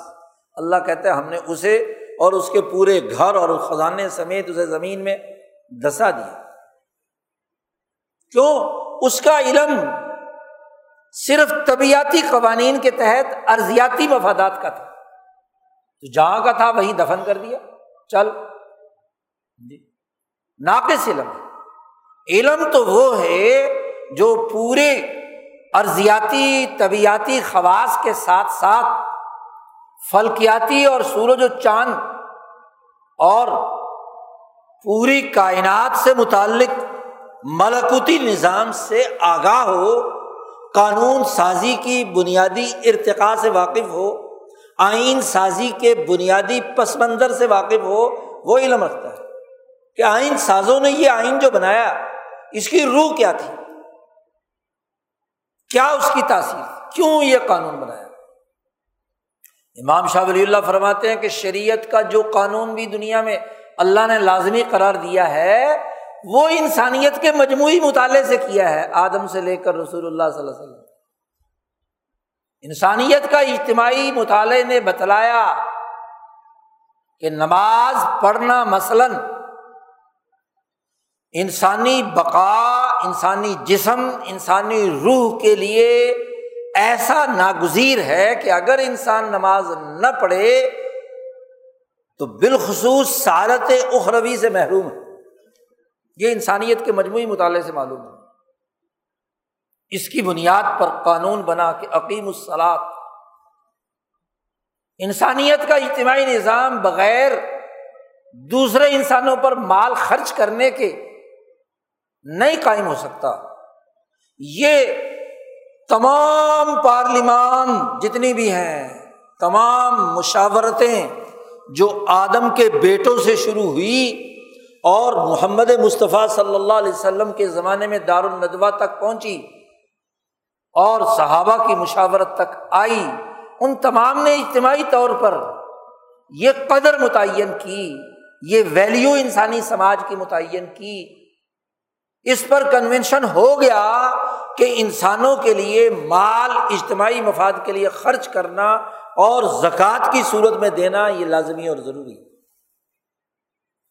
اللہ کہتے ہیں ہم نے اسے اور اس کے پورے گھر اور خزانے سمیت اسے زمین میں دسا دیا۔ کیوں؟ اس کا علم صرف طبیعتی قوانین کے تحت ارضیاتی مفادات کا تھا۔ تو جہاں کا تھا وہیں دفن کر دیا۔ چل۔ جی۔ ناقص علم۔ علم تو وہ ہے جو پورے ارضیاتی طبیعتی خواص کے ساتھ ساتھ فلکیاتی اور سورج و چاند اور پوری کائنات سے متعلق ملکوتی نظام سے آگاہ ہو، قانون سازی کی بنیادی ارتقاء سے واقف ہو، آئین سازی کے بنیادی پس منظر سے واقف ہو، وہ علم رکھتا ہے کہ آئین سازوں نے یہ آئین جو بنایا، اس کی روح کیا تھی؟ کیا اس کی تاثیر؟ کیوں یہ قانون بنایا؟ امام شاہ ولی اللہ فرماتے ہیں کہ شریعت کا جو قانون بھی دنیا میں اللہ نے لازمی قرار دیا ہے، وہ انسانیت کے مجموعی مطالعے سے کیا ہے، آدم سے لے کر رسول اللہ صلی اللہ علیہ وسلم۔ انسانیت کا اجتماعی مطالعے نے بتلایا کہ نماز پڑھنا مثلاً انسانی بقا، انسانی جسم، انسانی روح کے لیے ایسا ناگزیر ہے کہ اگر انسان نماز نہ پڑھے تو بالخصوص سعادت اخروی سے محروم ہے۔ یہ انسانیت کے مجموعی مطالعے سے معلوم ہے۔ اس کی بنیاد پر قانون بنا کے عقیم الصلاط انسانیت کا اجتماعی نظام بغیر دوسرے انسانوں پر مال خرچ کرنے کے نہیں قائم ہو سکتا۔ یہ تمام پارلیمان جتنی بھی ہیں، تمام مشاورتیں جو آدم کے بیٹوں سے شروع ہوئی اور محمد مصطفیٰ صلی اللہ علیہ وسلم کے زمانے میں دار الدوا تک پہنچی اور صحابہ کی مشاورت تک آئی، ان تمام نے اجتماعی طور پر یہ قدر متعین کی، یہ ویلیو انسانی سماج کی متعین کی اس پر کنوینشن ہو گیا کہ انسانوں کے لیے مال، اجتماعی مفاد کے لیے خرچ کرنا اور زکوٰۃ کی صورت میں دینا یہ لازمی اور ضروری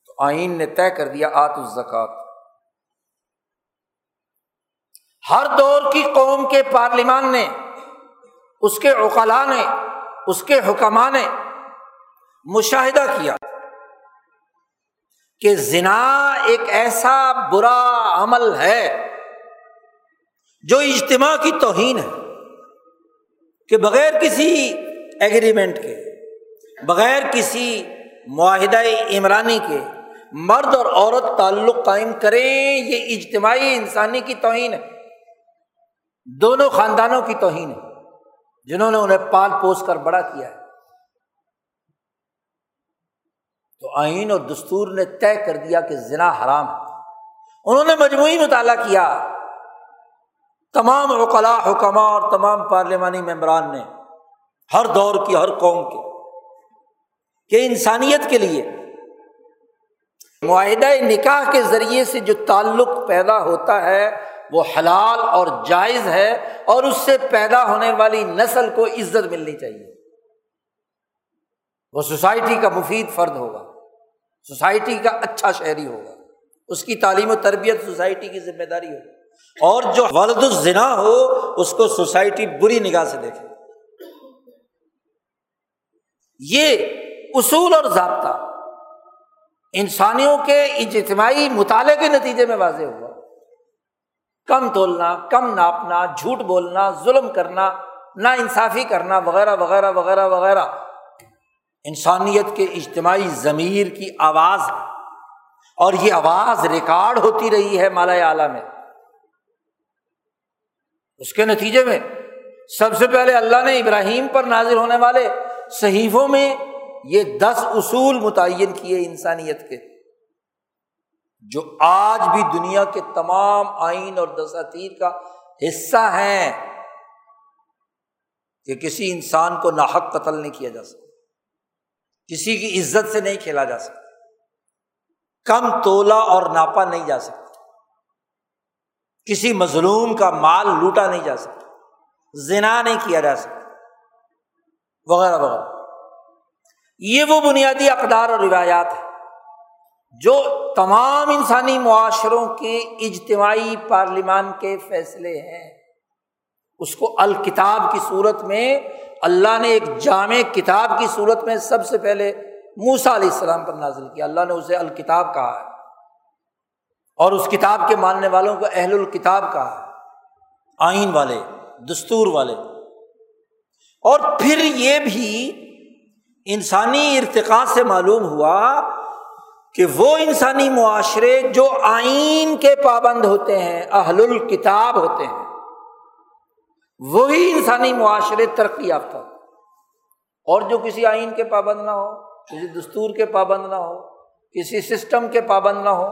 تو آئین نے طے کر دیا، آت الزکات ہر دور کی قوم کے پارلیمان نے، اس کے اوقلا نے، اس کے حکمہ نے مشاہدہ کیا۔ کہ زنا ایک ایسا برا عمل ہے جو اجتماع کی توہین ہے، کہ بغیر کسی ایگریمنٹ کے، بغیر کسی معاہدہ عمرانی کے مرد اور عورت تعلق قائم کریں، یہ اجتماعی انسانی کی توہین ہے۔ دونوں خاندانوں کی توہین ہے، جنہوں نے انہیں پال پوس کر بڑا کیا ہے۔ تو آئین اور دستور نے طے کر دیا کہ زنا حرام ہے۔ انہوں نے مجموعی مطالعہ کیا۔ تمام اوقلا حکمہ اور تمام پارلیمانی ممبران نے ہر دور کی، ہر قوم کے کہ انسانیت کے لیے معاہدہ نکاح کے ذریعے سے جو تعلق پیدا ہوتا ہے وہ حلال اور جائز ہے اور اس سے پیدا ہونے والی نسل کو عزت ملنی چاہیے۔ وہ سوسائٹی کا مفید فرد ہوگا۔ سوسائٹی کا اچھا شہری ہوگا۔ اس کی تعلیم و تربیت سوسائٹی کی ذمہ داری ہوگی۔ اور جو ولد الزنا ہو، اس کو سوسائٹی بری نگاہ سے دیکھے۔ یہ اصول اور ضابطہ انسانیوں کے اجتماعی مطالعے کے نتیجے میں واضح ہوا۔ کم تولنا، کم ناپنا، جھوٹ بولنا، ظلم کرنا نا انصافی کرنا، وغیرہ وغیرہ وغیرہ وغیرہ۔ انسانیت کے اجتماعی ضمیر کی آواز ہے۔ اور یہ آواز ریکارڈ ہوتی رہی ہے مالا اعلیٰ میں۔ اس کے نتیجے میں سب سے پہلے اللہ نے ابراہیم پر نازل ہونے والے صحیفوں میں یہ دس اصول متعین کیے انسانیت کے۔ جو آج بھی دنیا کے تمام آئین اور دساتیر کا حصہ ہیں کہ کسی انسان کو ناحق قتل نہیں کیا جا سکتا۔ کسی کی عزت سے نہیں کھیلا جا سکتا۔ کم تولا اور ناپا نہیں جا سکتا۔ کسی مظلوم کا مال لوٹا نہیں جا سکتا۔ زنا نہیں کیا جا سکتا۔ وغیرہ وغیرہ۔ یہ وہ بنیادی اقدار اور روایات ہیں جو تمام انسانی معاشروں کے اجتماعی پارلیمان کے فیصلے ہیں۔ اس کو الکتاب کی صورت میں، اللہ نے ایک جامع کتاب کی صورت میں سب سے پہلے موسا علیہ السلام پر نازل کیا۔ اللہ نے اسے الکتاب کہا ہے۔ اور اس کتاب کے ماننے والوں کو اہل الکتاب کہا ہے۔ آئین والے، دستور والے۔ اور پھر یہ بھی انسانی ارتقا سے معلوم ہوا کہ وہ انسانی معاشرے جو آئین کے پابند ہوتے ہیں، اہل الکتاب ہوتے ہیں۔ وہی انسانی معاشرے ترقی یافتہ اور جو کسی آئین کے پابند نہ ہو، کسی دستور کے پابند نہ ہو، کسی سسٹم کے پابند نہ ہو،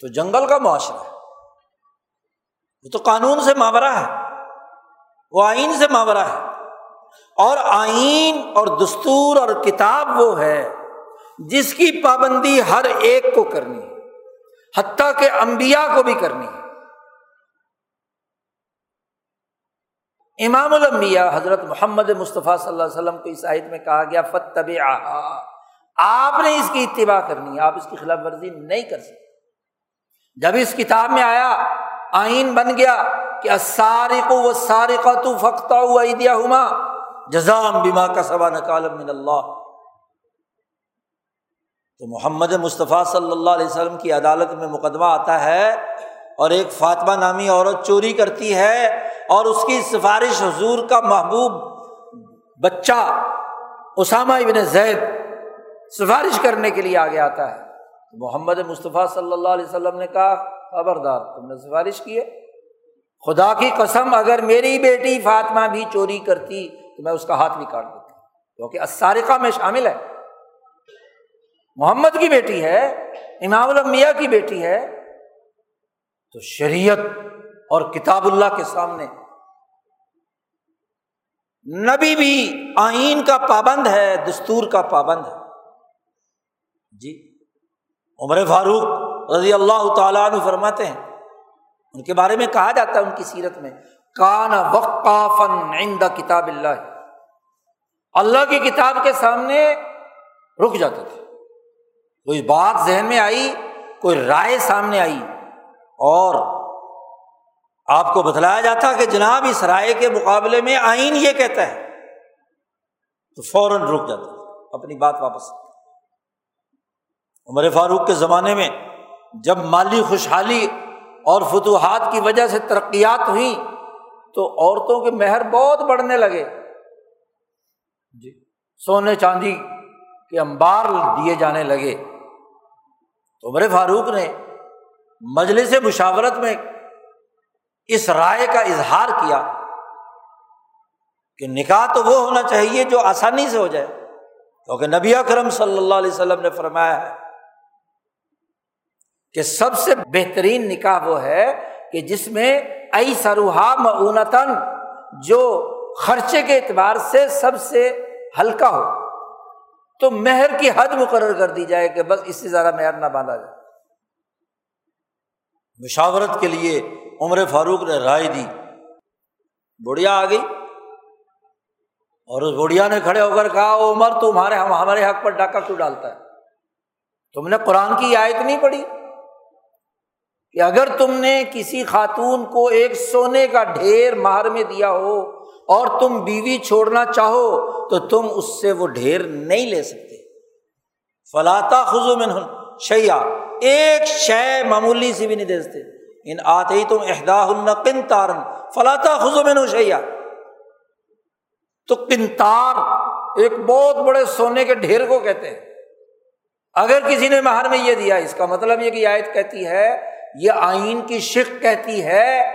تو جنگل کا معاشرہ ہے۔ وہ تو قانون سے ماورہ ہے۔ وہ آئین سے ماورہ ہے۔ اور آئین اور دستور اور کتاب وہ ہے جس کی پابندی ہر ایک کو کرنی ہے، حتیٰ کہ امبیا کو بھی کرنی ہے۔ امام الانبیاء حضرت محمد مصطفیٰ صلی اللہ علیہ وسلم کو اس عید میں کہا گیا فتب آپ نے اس کی اتباع کرنی ہے، آپ اس کی خلاف ورزی نہیں کر سکتے۔ جب اس کتاب میں آیا، آئین بن گیا کہ سارق و سارقہ تو فختہ ہوا عیدیا ہما جزام بیما کا سبا نکالم من اللہ۔ تو محمد مصطفیٰ صلی اللہ علیہ وسلم کی عدالت میں مقدمہ آتا ہے اور ایک فاطمہ نامی عورت چوری کرتی ہے اور اس کی سفارش حضور کا محبوب بچہ اسامہ ابن زید سفارش کرنے کے لیے آگے آتا ہے۔ محمد مصطفیٰ صلی اللہ علیہ وسلم نے کہا، خبردار، تم نے سفارش کی ہے۔ خدا کی قسم، اگر میری بیٹی فاطمہ بھی چوری کرتی تو میں اس کا ہاتھ بھی کاٹ دیتا۔ کیونکہ اسارقہ میں شامل ہے۔ محمد کی بیٹی ہے، امام المیہ کی بیٹی ہے۔ تو شریعت اور کتاب اللہ کے سامنے۔ نبی بھی آئین کا پابند ہے، دستور کا پابند ہے۔ جی عمر فاروق رضی اللہ تعالیٰ عنہ فرماتے ہیں، ان کے بارے میں کہا جاتا ہے ان کی سیرت میں کانا وقافن کتاب اللہ۔ اللہ کی کتاب کے سامنے رک جاتے تھے۔ کوئی بات ذہن میں آئی، کوئی رائے سامنے آئی اور آپ کو بتلایا جاتا کہ جناب اس رائے کے مقابلے میں آئین یہ کہتا ہے، تو فوراً رک جاتا، اپنی بات واپس۔ عمر فاروق کے زمانے میں جب مالی خوشحالی اور فتوحات کی وجہ سے ترقیات ہوئیں تو عورتوں کے مہر بہت بڑھنے لگے۔ جی سونے چاندی کے امبار دیے جانے لگے۔ تو عمر فاروق نے مجلس مشاورت میں اس رائے کا اظہار کیا کہ نکاح تو وہ ہونا چاہیے جو آسانی سے ہو جائے۔ کیونکہ نبی اکرم صلی اللہ علیہ وسلم نے فرمایا ہے کہ سب سے بہترین نکاح وہ ہے کہ جس میں ای سروہا معونتن جو خرچے کے اعتبار سے سب سے ہلکا ہو۔ تو مہر کی حد مقرر کر دی جائے کہ بس اس سے زیادہ مہر نہ باندھا جائے۔ مشاورت کے لیے عمر فاروق نے رائے دی۔ بڑھیا آ گئی۔ اور اس بڑھیا نے کھڑے ہو کر کہا عمر، تمہارے ہم ہمارے حق پر ڈاکہ کیوں ڈالتا ہے؟ تم نے قرآن کی آیت نہیں پڑھی؟ کہ اگر تم نے کسی خاتون کو ایک سونے کا ڈھیر مہر میں دیا ہو اور تم بیوی چھوڑنا چاہو، تو تم اس سے وہ ڈھیر نہیں لے سکتے۔ فلاطا خزو میں شیا ایک شے معمولی سی بھی نہیں دے سکتے۔ ان آتے ہی تم احدا النقن تارن فلاطا خزو میں شیا تو کنتار ایک بہت بڑے سونے کے ڈھیر کو کہتے ہیں۔ اگر کسی نے مہر میں یہ دیا، اس کا مطلب یہ کہ آیت کہتی ہے، یہ آئین کی شک کہتی ہے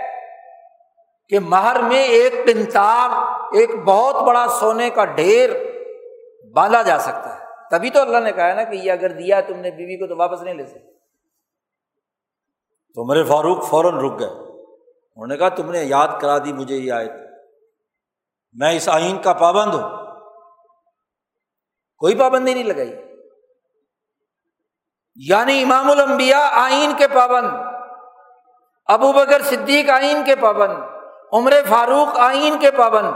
کہ مہر میں ایک کنتار ایک بہت بڑا سونے کا ڈھیر باندھا جا سکتا ہے۔ تبھی تو اللہ نے کہا نا کہ یہ اگر دیا تم نے بیوی کو تو واپس نہیں لے سکتے۔ تو میرے فاروق فوراً رک گئے۔ انہوں نے کہا، تم نے یاد کرا دی مجھے یہ آیت۔ میں اس آئین کا پابند ہوں۔ کوئی پابندی نہیں لگائی۔ یعنی امام الانبیاء آئین کے پابند، ابو بکر صدیق آئین کے پابند، عمر فاروق آئین کے پابند۔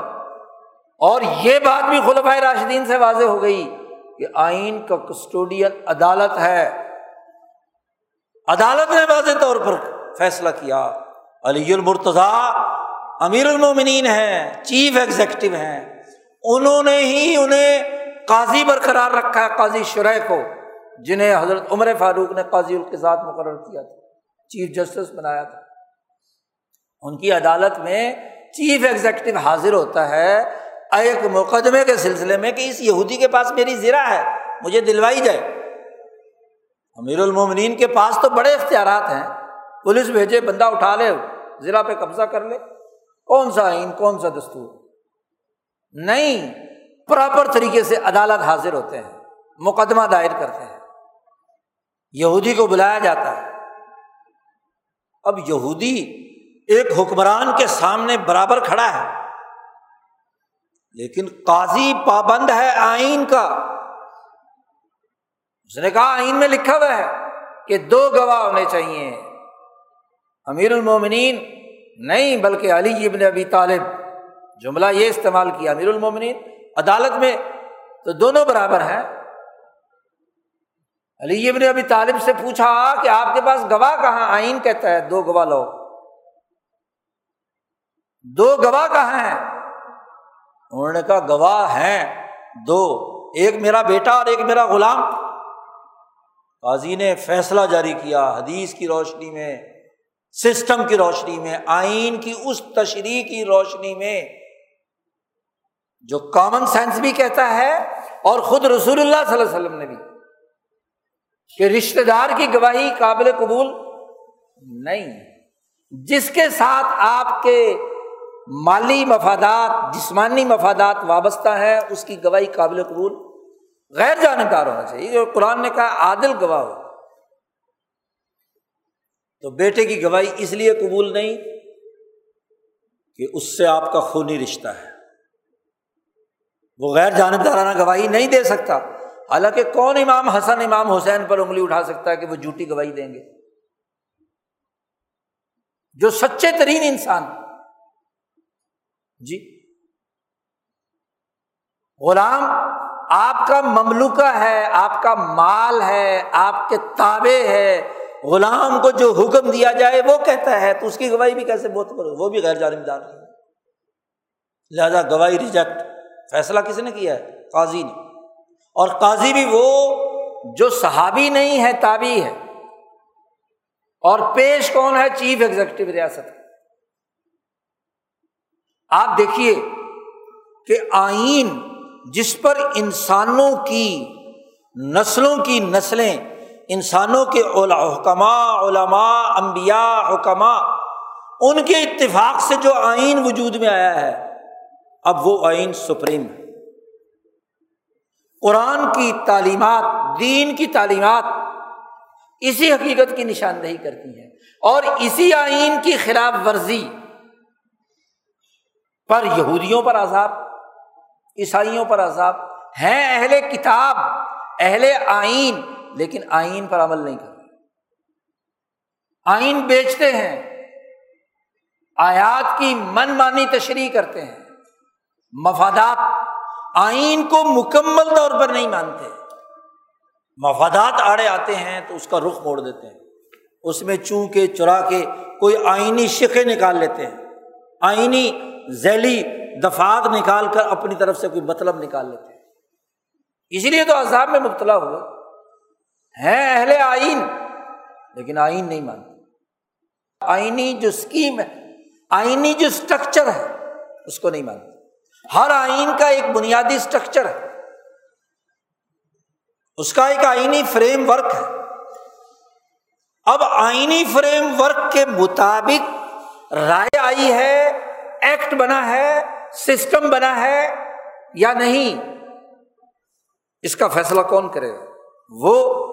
اور یہ بات بھی خلفۂ راشدین سے واضح ہو گئی کہ آئین کا کسٹوڈین عدالت ہے۔ عدالت نے واضح طور پر فیصلہ کیا، علی المرتضی امیر المومنین ہیں، چیف ایگزیکٹو ہیں۔ انہوں نے ہی انہیں قاضی برقرار رکھا ہے، قاضی شرح کو، جنہیں حضرت عمر فاروق نے قاضی القزاد مقرر کیا تھا، چیف جسٹس بنایا تھا۔ ان کی عدالت میں چیف ایگزیکٹو حاضر ہوتا ہے، ایک مقدمے کے سلسلے میں کہ اس یہودی کے پاس میری زرا ہے، مجھے دلوائی جائے۔ امیر المومنین کے پاس تو بڑے اختیارات ہیں۔ پولیس بھیجے، بندہ اٹھا لے، ضلع پہ قبضہ کر لے۔ کون سا آئین، کون سا دستور؟ نہیں، پراپر طریقے سے عدالت حاضر ہوتے ہیں، مقدمہ دائر کرتے ہیں۔ یہودی کو بلایا جاتا ہے۔ اب یہودی ایک حکمران کے سامنے برابر کھڑا ہے، لیکن قاضی پابند ہے آئین کا۔ اس نے کہا، آئین میں لکھا ہوا ہے کہ دو گواہ ہونے چاہیے۔ امیر المومنین نہیں، بلکہ علی ابن ابی طالب۔ جملہ یہ استعمال کیا، امیر المومنین، عدالت میں تو دونوں برابر ہیں۔ علی ابن ابی طالب سے پوچھا کہ آپ کے پاس گواہ کہاں؟ آئین کہتا ہے، دو گواہ لو۔ دو گواہ کہاں ہیں؟ انہوں نے کہا، گواہ ہیں دو، ایک میرا بیٹا اور ایک میرا غلام۔ قاضی نے فیصلہ جاری کیا حدیث کی روشنی میں، سسٹم کی روشنی میں، آئین کی اس تشریح کی روشنی میں، جو کامن سینس بھی کہتا ہے اور خود رسول اللہ صلی اللہ علیہ وسلم نے بھی، کہ رشتے دار کی گواہی قابل قبول نہیں۔ جس کے ساتھ آپ کے مالی مفادات، جسمانی مفادات وابستہ ہے اس کی گواہی قابل قبول غیر جانکار ہونا چاہیے۔ قرآن نے کہا عادل گواہ ہو۔ تو بیٹے کی گواہی اس لیے قبول نہیں کہ اس سے آپ کا خونی رشتہ ہے۔ وہ غیر جانبدارانہ گواہی نہیں دے سکتا۔ حالانکہ کون امام حسن، امام حسین پر انگلی اٹھا سکتا ہے کہ وہ جھوٹی گواہی دیں گے؟ جو سچے ترین انسان۔ جی۔ غلام آپ کا مملوکہ ہے، آپ کا مال ہے، آپ کے تابے ہے۔ غلام کو جو حکم دیا جائے، وہ کہتا ہے، تو اس کی گواہی بھی کیسے بہت کرو؟ وہ بھی غیر جانبدار نہیں۔ لہذا گواہی ریجیکٹ۔ فیصلہ کس نے کیا ہے؟ قاضی نے۔ اور قاضی بھی وہ جو صحابی نہیں ہے تابی ہے۔ اور پیش کون ہے؟ چیف ایگزیکٹو ریاست۔ آپ دیکھیے کہ آئین جس پر انسانوں کی نسلوں کی نسلیں، انسانوں کے حکمہ علما امبیا حکمہ ان کے اتفاق سے جو آئین وجود میں آیا ہے، اب وہ آئین سپریم ہے۔ قرآن کی تعلیمات، دین کی تعلیمات اسی حقیقت کی نشاندہی کرتی ہیں۔ اور اسی آئین کی خلاف ورزی پر یہودیوں پر عذاب عیسائیوں پر عذاب ہیں اہل کتاب، اہل آئین، لیکن آئین پر عمل نہیں کرتے۔ آئین بیچتے ہیں، آیات کی من مانی تشریح کرتے ہیں، مفادات آئین کو مکمل طور پر نہیں مانتے۔ مفادات آڑے آتے ہیں تو اس کا رخ موڑ دیتے ہیں۔ اس میں چوں کے چرا کے کوئی آئینی شکے نکال لیتے ہیں۔ آئینی ذیلی دفات نکال کر اپنی طرف سے کوئی مطلب نکال لیتے ہیں۔ اسی لیے تو عذاب میں مبتلا ہوئے ہیں اہل آئین، لیکن آئین نہیں مانتے۔ آئینی جو اسکیم ہے، آئینی جو اسٹرکچر ہے، اس کو نہیں مانتے۔ ہر آئین کا ایک بنیادی اسٹرکچر ہے۔ اس کا ایک آئینی فریم ورک ہے۔ اب آئینی فریم ورک کے مطابق رائے آئی ہے ایکٹ بنا ہے۔ سسٹم بنا ہے یا نہیں، اس کا فیصلہ کون کرے؟ گا وہ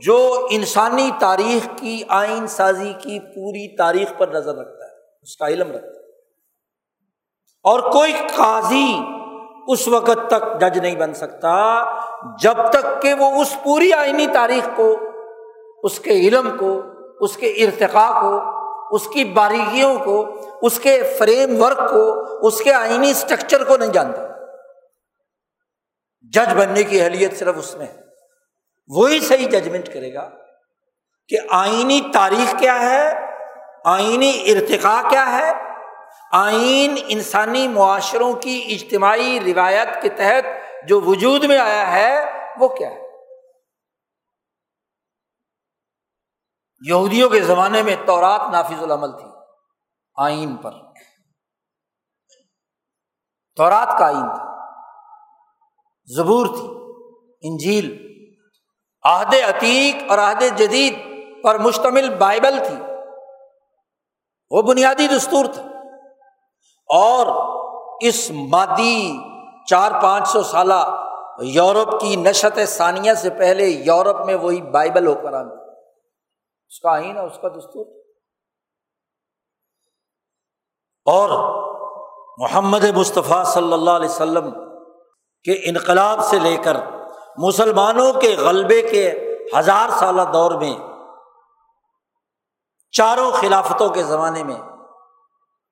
جو انسانی تاریخ کی آئین سازی کی پوری تاریخ پر نظر رکھتا ہے، اس کا علم رکھتا ہے۔ اور کوئی قاضی اس وقت تک جج نہیں بن سکتا جب تک کہ وہ اس پوری آئینی تاریخ کو، اس کے علم کو، اس کے ارتقا کو اس کی باریکیوں کو، اس کے فریم ورک کو، اس کے آئینی اسٹرکچر کو نہیں جانتا۔ جج بننے کی اہلیت صرف اس میں۔ ہے وہی صحیح ججمنٹ کرے گا کہ آئینی تاریخ کیا ہے، آئینی ارتقا کیا ہے، آئین انسانی معاشروں کی اجتماعی روایت کے تحت جو وجود میں آیا ہے، وہ کیا ہے۔ یہودیوں کے زمانے میں تورات نافذ العمل تھی، آئین پر۔ تورات کا آئین تھا۔ زبور تھی، انجیل۔ عہد عتیق اور عہد جدید پر مشتمل بائبل تھی۔ وہ بنیادی دستور تھا۔ اور اس مادی چار پانچ سو سالہ یورپ کی نشت ثانیہ سے پہلے یورپ میں وہی بائبل ہو کر آنا اس کا آئین ہے اس کا دستور۔ اور محمد مصطفیٰ صلی اللہ علیہ وسلم کے انقلاب سے لے کر مسلمانوں کے غلبے کے ہزار سالہ دور میں، چاروں خلافتوں کے زمانے میں،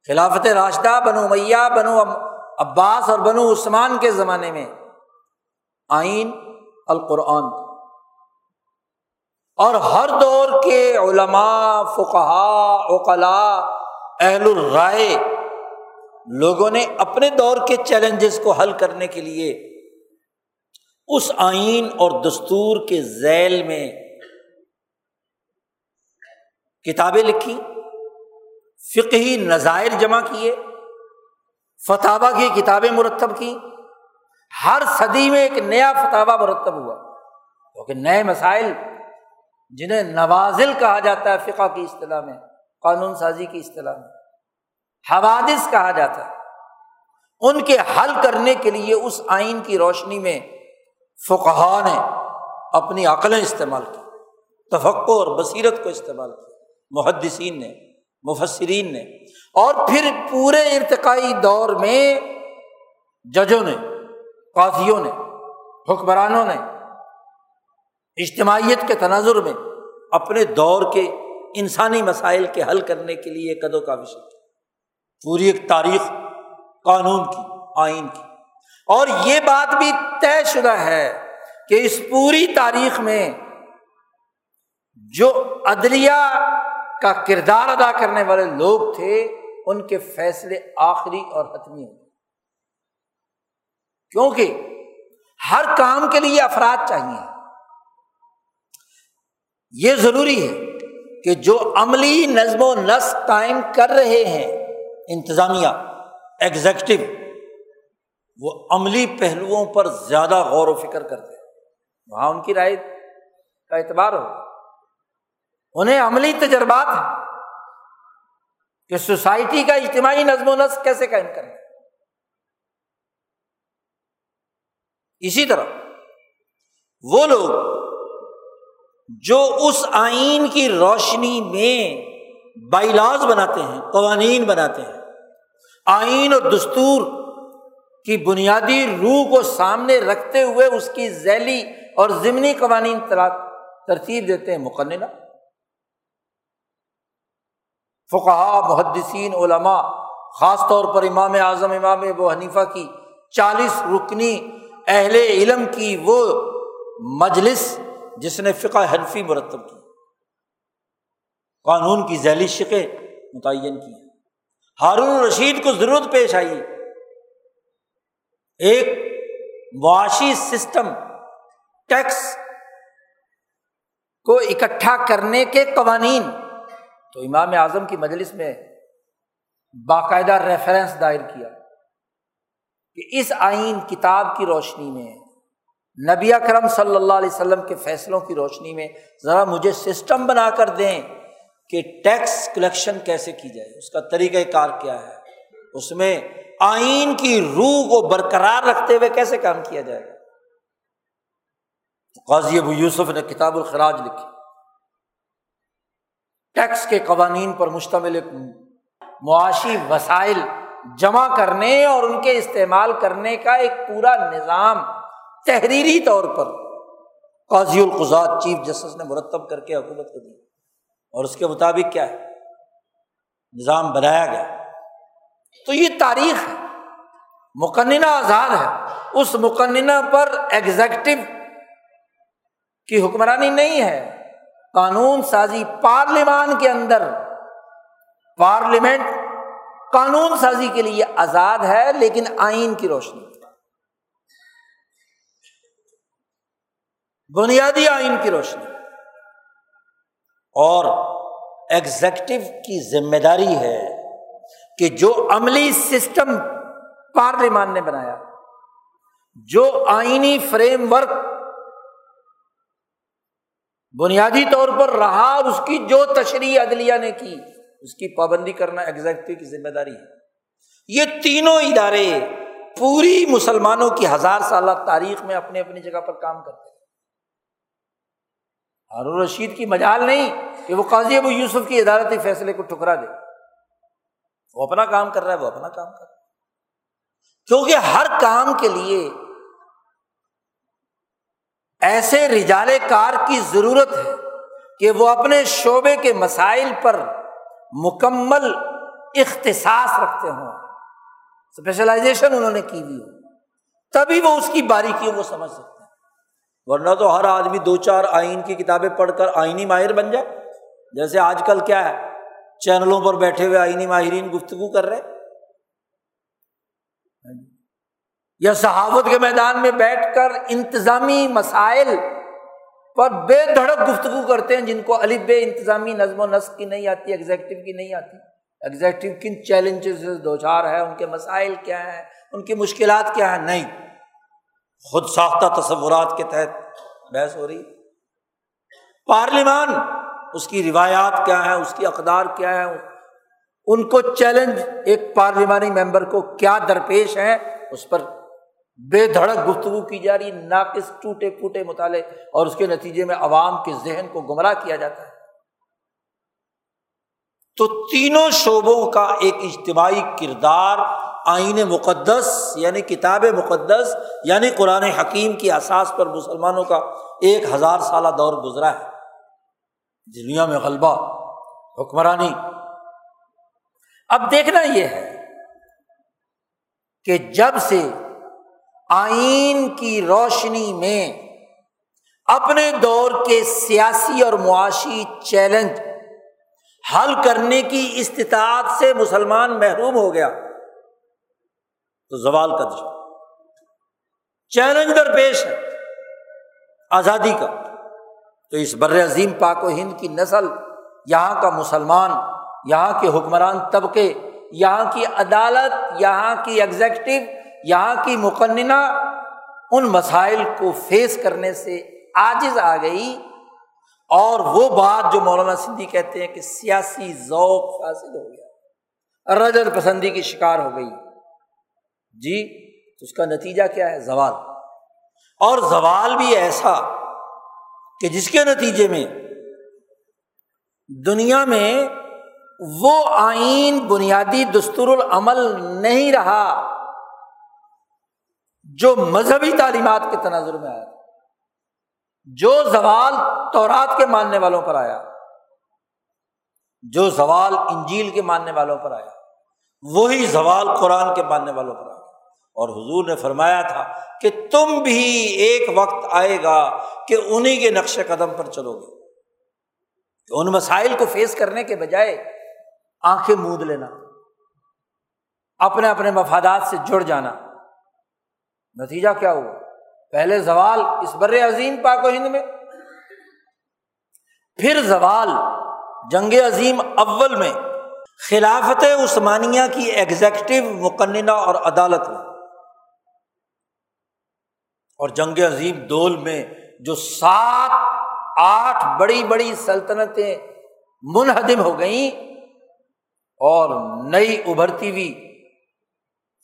خلافت راشدہ بنو میاں بنو عباس اور بنو عثمان کے زمانے میں آئین القرآن۔ اور ہر دور کے علماء فقہا اوقلا اہل الرائے لوگوں نے اپنے دور کے چیلنجز کو حل کرنے کے لیے اس آئین اور دستور کے ذیل میں کتابیں لکھی، فقہی نظائر جمع کیے فتح کی کتابیں مرتب کی۔ ہر صدی میں ایک نیا فتح مرتب ہوا۔ کیونکہ نئے مسائل جنہیں نوازل کہا جاتا ہے، فقہ کی اصطلاح میں، قانون سازی کی اصطلاح میں، حوادث کہا جاتا ہے۔ ان کے حل کرنے کے لیے اس آئین کی روشنی میں فقہ نے اپنی عقلیں استعمال کی تفقع اور بصیرت کو استعمال کیا محدثین نے، مفسرین نے، اور پھر پورے ارتقائی دور میں ججوں نے، قاضیوں نے، حکمرانوں نے اجتماعیت کے تناظر میں اپنے دور کے انسانی مسائل کے حل کرنے کے لیے قدو کا وشے پوری ایک تاریخ قانون کی، آئین کی۔ اور یہ بات بھی طے شدہ ہے کہ اس پوری تاریخ میں جو عدلیہ کا کردار ادا کرنے والے لوگ تھے، ان کے فیصلے آخری اور حتمی ہوتے کیونکہ ہر کام کے لیے افراد چاہیے۔ یہ ضروری ہے کہ جو عملی نظم و نسق قائم کر رہے ہیں، انتظامیہ ایگزیکٹو وہ عملی پہلوؤں پر زیادہ غور و فکر کرتے ہیں۔ وہاں ان کی رائے کا اعتبار ہو انہیں عملی تجربات ہیں کہ سوسائٹی کا اجتماعی نظم و نسق کیسے قائم کریں اسی طرح وہ لوگ جو اس آئین کی روشنی میں بائیلاز بناتے ہیں، قوانین بناتے ہیں۔ آئین اور دستور کی بنیادی روح کو سامنے رکھتے ہوئے اس کی ذیلی اور ضمنی قوانین ترتیب دیتے ہیں مقننہ۔ فقہ محدثین، علماء، خاص طور پر امام اعظم، امام ابو حنیفہ کی چالیس رکنی اہل علم کی وہ مجلس جس نے فقہ حنفی مرتب کی، قانون کی ذیلی شکیں متعین کی ہارون رشید کو ضرورت پیش آئی۔ ایک معاشی سسٹم ٹیکس کو اکٹھا کرنے کے قوانین، تو امام اعظم کی مجلس میں باقاعدہ ریفرنس دائر کیا کہ اس آئین کتاب کی روشنی میں نبی کرم صلی اللہ علیہ وسلم کے فیصلوں کی روشنی میں ذرا مجھے سسٹم بنا کر دیں کہ ٹیکس کلیکشن کیسے کی جائے، اس کا طریقۂ کار کیا ہے؟ اس میں آئین کی روح کو برقرار رکھتے ہوئے کیسے کام کیا جائے؟ گا قاضی ابو یوسف نے کتاب الخراج لکھی۔ ٹیکس کے قوانین پر مشتمل ایک معاشی وسائل جمع کرنے اور ان کے استعمال کرنے کا ایک پورا نظام تحریری طور پر قاضی القزاد چیف جسٹس نے مرتب کر کے حکومت کو دی اور اس کے مطابق کیا ہے؟ نظام بنایا گیا۔ تو یہ تاریخ ہے۔ مقننہ آزاد ہے۔ اس مقننہ پر ایگزیکٹو کی حکمرانی نہیں ہے۔ قانون سازی پارلیمان کے اندر۔ پارلیمنٹ قانون سازی کے لیے آزاد ہے، لیکن آئین کی روشنی۔ بنیادی آئین کی روشنی۔ اور ایگزیکٹو کی ذمہ داری ہے کہ جو عملی سسٹم پارلیمان نے بنایا، جو آئینی فریم ورک بنیادی طور پر رہا، اس کی جو تشریح عدلیہ نے کی، اس کی پابندی کرنا ایگزیکٹو کی ذمہ داری ہے۔ یہ تینوں ادارے پوری مسلمانوں کی ہزار سالہ تاریخ میں اپنی اپنی جگہ پر کام کرتے ہیں۔ ہارون رشید کی مجال نہیں کہ وہ قاضی ابو یوسف کی عدالتی فیصلے کو ٹھکرا دے۔ وہ اپنا کام کر رہا ہے، وہ اپنا کام کر رہا ہے۔ کیونکہ ہر کام کے لیے ایسے رجال کار کی ضرورت ہے کہ وہ اپنے شعبے کے مسائل پر مکمل اختصاص رکھتے ہوں۔ اسپیشلائزیشن انہوں نے کی ہوئی ہو تبھی وہ اس کی باریکی وہ سمجھ سکتے ورنہ تو ہر آدمی دو چار آئین کی کتابیں پڑھ کر آئینی ماہر بن جائے۔ جیسے آج کل کیا ہے، چینلوں پر بیٹھے ہوئے آئینی ماہرین گفتگو کر رہے یا صحافت کے میدان میں بیٹھ کر انتظامی مسائل پر بے دھڑک گفتگو کرتے ہیں، جن کو الف بے انتظامی نظم و نسق کی نہیں آتی ایگزیکٹو کی نہیں آتی۔ ایگزیکٹو کن چیلنجز سے دو چار ہے ان کے مسائل کیا ہیں، ان کی مشکلات کیا ہیں؟ نہیں۔ خود ساختہ تصورات کے تحت بحث ہو رہی پارلیمان، اس کی روایات کیا ہے اس کی اقدار کیا ہے ان کو چیلنج ایک پارلیمانی ممبر کو کیا درپیش ہے اس پر بے دھڑک گفتگو کی جا رہی، ناقص ٹوٹے پھوٹے مطالعے، اور اس کے نتیجے میں عوام کے ذہن کو گمراہ کیا جاتا ہے۔ تو تینوں شعبوں کا ایک اجتماعی کردار آئین مقدس یعنی کتاب مقدس یعنی قرآن حکیم کی اساس پر مسلمانوں کا ایک ہزار سالہ دور گزرا ہے۔ جی، دنیا میں غلبہ، حکمرانی۔ اب دیکھنا یہ ہے کہ جب سے آئین کی روشنی میں اپنے دور کے سیاسی اور معاشی چیلنج حل کرنے کی استطاعت سے مسلمان محروم ہو گیا تو زوال کا دشمن۔ چیلنج درپیش ہے، آزادی کا۔ تو اس بر عظیم پاک و ہند کی نسل، یہاں کا مسلمان، یہاں کے حکمران طبقے، یہاں کی عدالت، یہاں کی ایگزیکٹو یہاں کی مقننہ، ان مسائل کو فیس کرنے سے آجز آ گئی۔ اور وہ بات جو مولانا سندھی کہتے ہیں کہ سیاسی ذوق فاصل ہو گیا۔ رجل پسندی کی شکار ہو گئی۔ جی تو اس کا نتیجہ کیا ہے؟ زوال۔ اور زوال بھی ایسا کہ جس کے نتیجے میں دنیا میں وہ آئین بنیادی دستور العمل نہیں رہا جو مذہبی تعلیمات کے تناظر میں آیا جو زوال تورات کے ماننے والوں پر آیا، جو زوال انجیل کے ماننے والوں پر آیا، وہی زوال قرآن کے ماننے والوں پر آیا۔ اور حضور نے فرمایا تھا کہ تم بھی ایک وقت آئے گا کہ انہیں کے نقش قدم پر چلو گے۔ ان مسائل کو فیس کرنے کے بجائے آنکھیں مود لینا، اپنے اپنے مفادات سے جڑ جانا۔ نتیجہ کیا ہوا؟ پہلے زوال اس بر عظیم پاک و ہند میں، پھر زوال جنگ عظیم اول میں، خلافت عثمانیہ کی ایگزیکٹو مقننہ اور عدالت میں۔ اور جنگ عظیم دول میں جو سات آٹھ بڑی بڑی سلطنتیں منہدم ہو گئیں اور نئی ابھرتی ہوئی،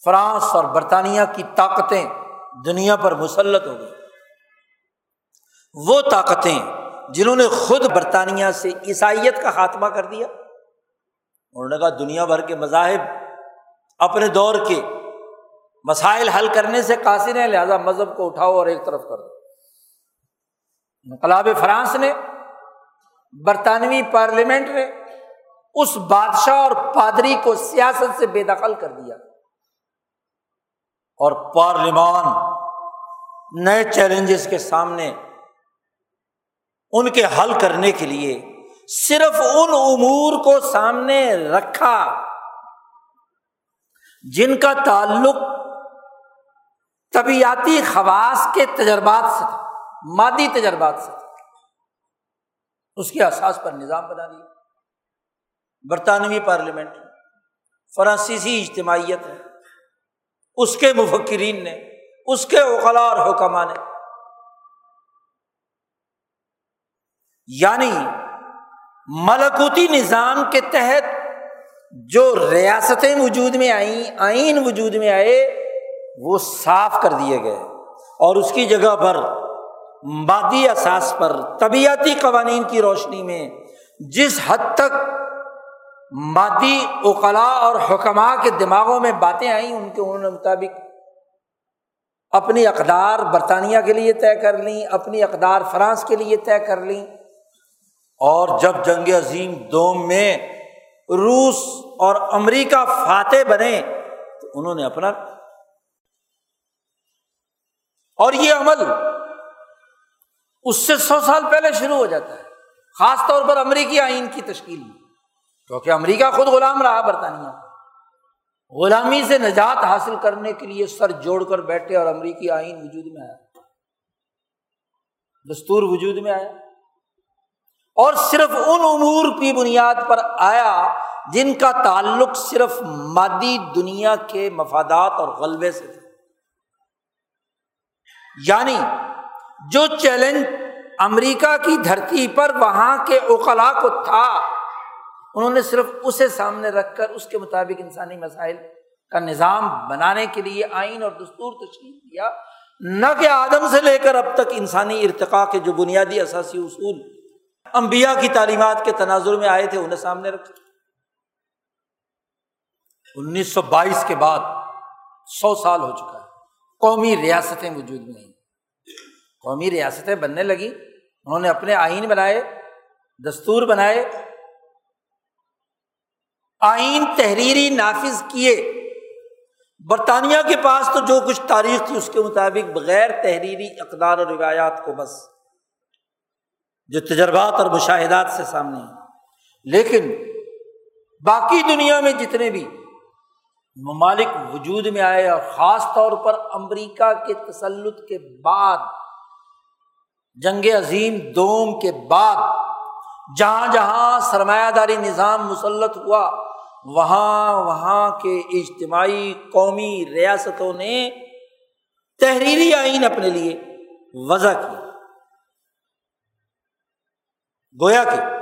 فرانس اور برطانیہ کی طاقتیں دنیا پر مسلط ہو گئی وہ طاقتیں جنہوں نے خود برطانیہ سے عیسائیت کا خاتمہ کر دیا، انہوں نے کہا دنیا بھر کے مذاہب اپنے دور کے مسائل حل کرنے سے قاصر ہیں، لہٰذا مذہب کو اٹھاؤ اور ایک طرف کر دو انقلاب فرانس نے برطانوی پارلیمنٹ نے اس بادشاہ اور پادری کو سیاست سے بے دخل کر دیا۔ اور پارلیمان نئے چیلنجز کے سامنے ان کے حل کرنے کے لیے صرف ان امور کو سامنے رکھا جن کا تعلق طبیعتی خواص کے تجربات سے تھا، مادی تجربات سے تھا۔ اس کے احساس پر نظام بنا دیا برطانوی پارلیمنٹ فرانسیسی اجتماعیت ہے۔ اس کے مفکرین نے، اس کے اوقلا اور حکمہ نے۔ یعنی ملکوتی نظام کے تحت جو ریاستیں وجود میں آئیں، آئین وجود میں آئے وہ صاف کر دیے گئے اور اس کی جگہ پر مادی اثاث پر طبیعتی قوانین کی روشنی میں جس حد تک مادی اوقلا اور حکمہ کے دماغوں میں باتیں آئیں، ان کے انہوں نے مطابق اپنی اقدار برطانیہ کے لیے طے کر لیں، اپنی اقدار فرانس کے لیے طے کر لیں۔ اور جب جنگ عظیم دوم میں روس اور امریکہ فاتح بنے، تو انہوں نے اپنا اور یہ عمل اس سے سو سال پہلے شروع ہو جاتا ہے، خاص طور پر امریکی آئین کی تشکیل میں۔ کیونکہ امریکہ خود غلام رہا برطانیہ۔ غلامی سے نجات حاصل کرنے کے لیے سر جوڑ کر بیٹھے اور امریکی آئین وجود میں آیا۔ دستور وجود میں آیا۔ اور صرف ان امور کی بنیاد پر آیا جن کا تعلق صرف مادی دنیا کے مفادات اور غلبے سے تھا۔ یعنی جو چیلنج امریکہ کی دھرتی پر وہاں کے اوقلا کو تھا، انہوں نے صرف اسے سامنے رکھ کر اس کے مطابق انسانی مسائل کا نظام بنانے کے لیے آئین اور دستور تشکیل کیا، نہ کہ آدم سے لے کر اب تک انسانی ارتقاء کے جو بنیادی اثاثی اصول امبیا کی تعلیمات کے تناظر میں آئے تھے، انہیں سامنے رکھا انیس سو بائیس کے بعد سو سال ہو چکا قومی ریاستیں وجود میں آئیں قومی ریاستیں بننے لگی۔ انہوں نے اپنے آئین بنائے، دستور بنائے، آئین تحریری نافذ کیے۔ برطانیہ کے پاس تو جو کچھ تاریخ تھی، اس کے مطابق بغیر تحریری اقدار اور روایات کو بس جو تجربات اور مشاہدات سے سامنے ہیں۔ لیکن باقی دنیا میں جتنے بھی ممالک وجود میں آئے اور خاص طور پر امریکہ کے تسلط کے بعد، جنگ عظیم دوم کے بعد، جہاں جہاں سرمایہ داری نظام مسلط ہوا، وہاں وہاں کے اجتماعی قومی ریاستوں نے تحریری آئین اپنے لیے وضع کیا۔ گویا کہ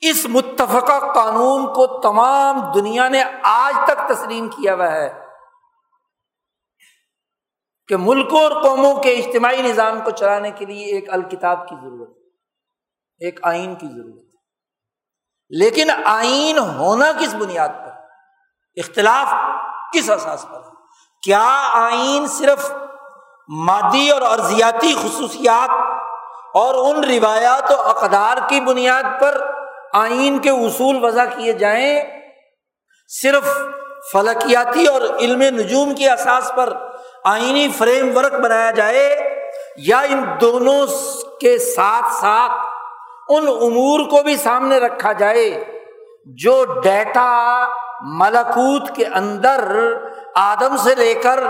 اس متفقہ قانون کو تمام دنیا نے آج تک تسلیم کیا ہوا ہے کہ ملکوں اور قوموں کے اجتماعی نظام کو چلانے کے لیے ایک الکتاب کی ضرورت ہے، ایک آئین کی ضرورت ہے۔ لیکن آئین ہونا کس بنیاد پر اختلاف کس احساس پر ہے؟ کیا آئین صرف مادی اور ارضیاتی خصوصیات اور ان روایات و اقدار کی بنیاد پر آئین کے اصول وضع کیے جائیں صرف فلکیاتی اور علم نجوم کے احساس پر آئینی فریم ورک بنایا جائے یا ان دونوں کے ساتھ ساتھ ان امور کو بھی سامنے رکھا جائے جو ڈیٹا ملکوت کے اندر آدم سے لے کر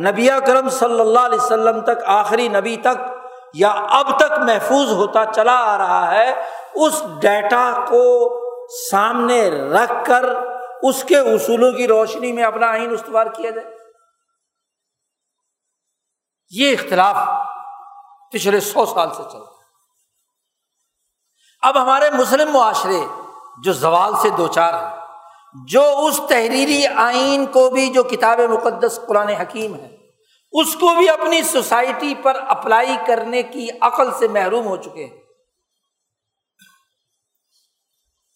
نبی کرم صلی اللہ علیہ وسلم تک آخری نبی تک یا اب تک محفوظ ہوتا چلا آ رہا ہے اس ڈیٹا کو سامنے رکھ کر اس کے اصولوں کی روشنی میں اپنا آئین استوار کیا جائے۔ یہ اختلاف پچھلے سو سال سے چل رہا اب ہمارے مسلم معاشرے جو زوال سے دو چار ہیں، جو اس تحریری آئین کو بھی، جو کتاب مقدس قرآن حکیم ہے، اس کو بھی اپنی سوسائٹی پر اپلائی کرنے کی عقل سے محروم ہو چکے ہیں۔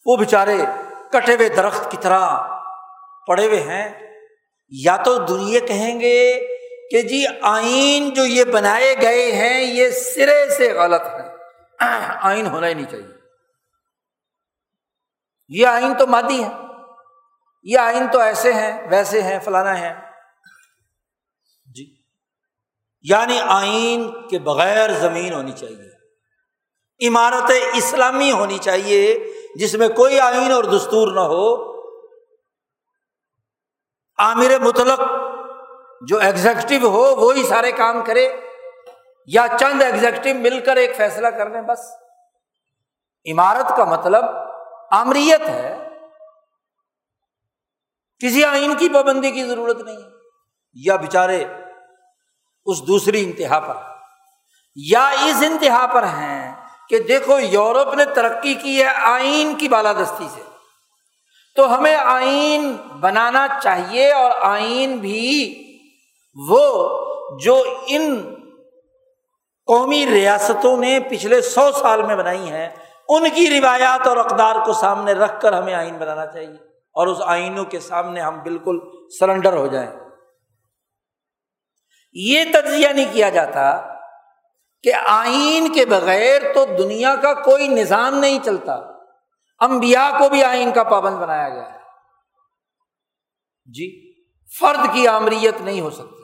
وہ بےچارے کٹے ہوئے درخت کی طرح پڑے ہوئے ہیں۔ یا تو دنیا کہیں گے کہ جی آئین جو یہ بنائے گئے ہیں، یہ سرے سے غلط ہے [clears throat] آئین ہونا ہی نہیں چاہیے۔ یہ آئین تو مادی ہے یہ آئین تو ایسے ہیں، ویسے ہیں، فلانا ہے جی۔ یعنی آئین کے بغیر زمین ہونی چاہیے۔ عمارت اسلامی ہونی چاہیے۔ جس میں کوئی آئین اور دستور نہ ہو، عامر مطلق جو ایگزیکٹو ہو، وہی سارے کام کرے یا چند ایگزیکٹو مل کر ایک فیصلہ کر لیں، بس۔ عمارت کا مطلب آمریت ہے۔ کسی آئین کی پابندی کی ضرورت نہیں یا بےچارے اس دوسری انتہا پر۔ یا اس انتہا پر ہیں۔ کہ دیکھو یورپ نے ترقی کی ہے آئین کی بالادستی سے۔ تو ہمیں آئین بنانا چاہیے اور آئین بھی وہ جو ان قومی ریاستوں نے پچھلے سو سال میں بنائی ہیں، ان کی روایات اور اقدار کو سامنے رکھ کر ہمیں آئین بنانا چاہیے اور اس آئینوں کے سامنے ہم بالکل سرنڈر ہو جائیں۔ یہ تجزیہ نہیں کیا جاتا کہ آئین کے بغیر تو دنیا کا کوئی نظام نہیں چلتا۔ امبیا کو بھی آئین کا پابند بنایا گیا ہے۔ جی فرد کی آمریت نہیں ہو سکتی۔